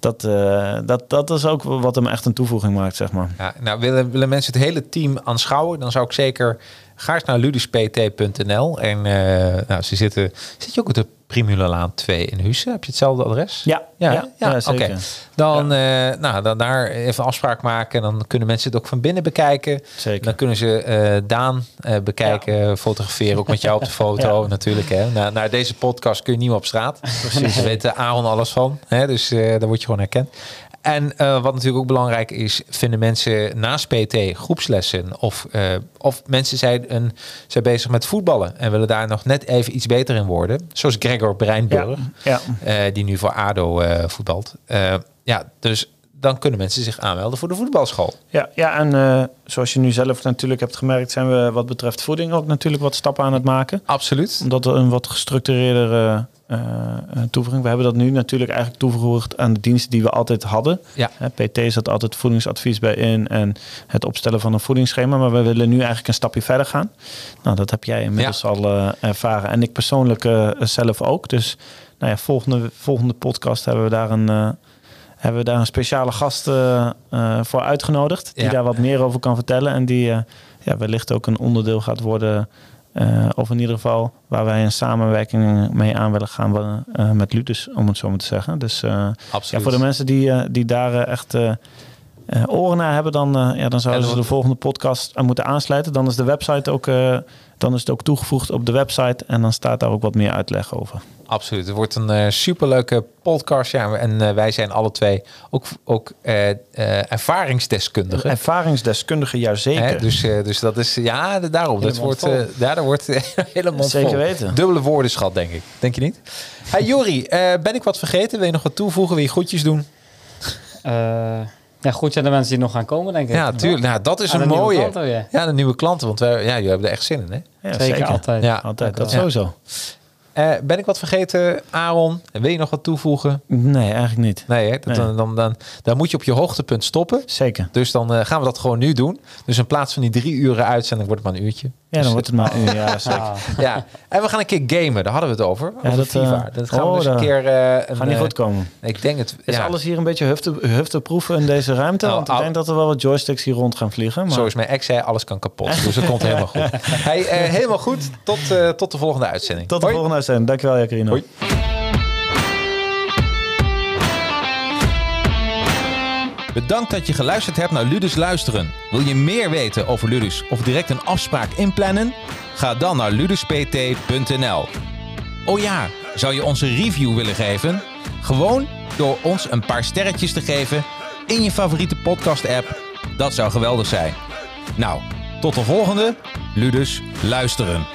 Dat, eh, dat, dat is ook wat hem echt een toevoeging maakt, zeg maar. Ja, nou, willen, willen mensen het hele team aanschouwen, dan zou ik zeker ga eens naar luduspt.nl. En eh, nou, ze zitten, zit je ook op de Primulaan 2 in Hussen? Heb je hetzelfde adres? Ja, Ja, ja, ja, ja, oké. Dan, eh, nou, dan daar even een afspraak maken. En dan kunnen mensen het ook van binnen bekijken. Zeker. Dan kunnen ze eh, Daan bekijken, fotograferen. Ook met jou op de foto Ja. natuurlijk. Hè. Na, naar deze podcast kun je niet meer op straat. Precies. Daar weet Aaron alles van. Hè. Dus daar word je gewoon herkend. En eh, wat natuurlijk ook belangrijk is, vinden mensen naast PT groepslessen of, eh, of mensen zijn, een, zijn bezig met voetballen en willen daar nog net even iets beter in worden. Zoals Gregor Breinburg, Ja. eh, die nu voor ADO voetbalt. Ja, dus dan kunnen mensen zich aanmelden voor de voetbalschool. Ja, ja en zoals je nu zelf natuurlijk hebt gemerkt, zijn we wat betreft voeding ook natuurlijk wat stappen aan het maken. Absoluut. Omdat er een wat gestructureerdere eh, toevoeging. We hebben dat nu natuurlijk eigenlijk toegevoegd aan de diensten die we altijd hadden. Ja. PT zat altijd voedingsadvies bij in en het opstellen van een voedingsschema. Maar we willen nu eigenlijk een stapje verder gaan. Nou, dat heb jij inmiddels al eh, ervaren. En ik persoonlijk eh, zelf ook. Dus nou ja, volgende, volgende podcast hebben we daar een, eh, hebben we daar een speciale gast eh, eh, voor uitgenodigd. Die Ja. daar wat meer over kan vertellen. En die eh, ja, wellicht ook een onderdeel gaat worden. Eh, of in ieder geval waar wij een samenwerking mee aan willen gaan eh, met Ludus, om het zo maar te zeggen. Dus eh, ja, Absoluut. voor de mensen die, die daar echt oren naar hebben, dan, ja, dan zouden ze de volgende podcast aan moeten aansluiten. Dan is de website ook, dan is het ook toegevoegd op de website en dan staat daar ook wat meer uitleg over. Absoluut. Het wordt een eh, superleuke podcast. Ja, en eh, wij zijn alle twee ook, ook eh, eh, ervaringsdeskundigen. Ervaringsdeskundige, juist zeker. Hè, dus, eh, dus dat is, ja, daarom. Dat wordt, eh, ja, daar wordt helemaal Zeker vol. weten. Dubbele woordenschat, denk ik. Denk je niet? Hey, Jori, eh, ben ik wat vergeten? Wil je nog wat toevoegen? Wil je groetjes doen? Eh, ja, goed zijn de mensen die nog gaan komen, denk ik. Ja, tuurlijk. Nou, dat is Aan een mooie. klanten weer. Ja, de nieuwe klanten. Want wij, ja, jullie hebben er echt zin in, hè? Ja, Zeker, altijd. Ja. Altijd, dat Ja. sowieso. Eh, ben ik wat vergeten, Aaron? Wil je nog wat toevoegen? Nee, eigenlijk niet. Nee, hè? Dat, Nee. Dan, dan, dan, dan moet je op je hoogtepunt stoppen. Zeker. Dus dan eh, gaan we dat gewoon nu doen. Dus in plaats van die drie uren uitzending wordt het maar een uurtje. Ja, dan wordt het maar een ja, zeker. Ah, Ja, en we gaan een keer gamen. Daar hadden we het over. over dat, FIFA. eh, dat gaan we oh, dus een keer... een, Gaat niet eh, goed komen. Ik denk het... Is ja, alles hier een beetje hufte, hufteproeven in deze ruimte? Nou, Want ik denk dat er wel wat joysticks hier rond gaan vliegen. Maar... Zoals mijn ex zei, alles kan kapot. Dus dat komt helemaal goed. Hey, helemaal goed. Tot, tot de volgende uitzending. Tot de Hoi. volgende uitzending. Dankjewel, Jacarino. Hoi. Bedankt dat je geluisterd hebt naar Ludus Luisteren. Wil je meer weten over Ludus of direct een afspraak inplannen? Ga dan naar luduspt.nl. Oh ja, zou je onze review willen geven? Gewoon door ons een paar sterretjes te geven in je favoriete podcast-app. Dat zou geweldig zijn. Nou, tot de volgende Ludus Luisteren.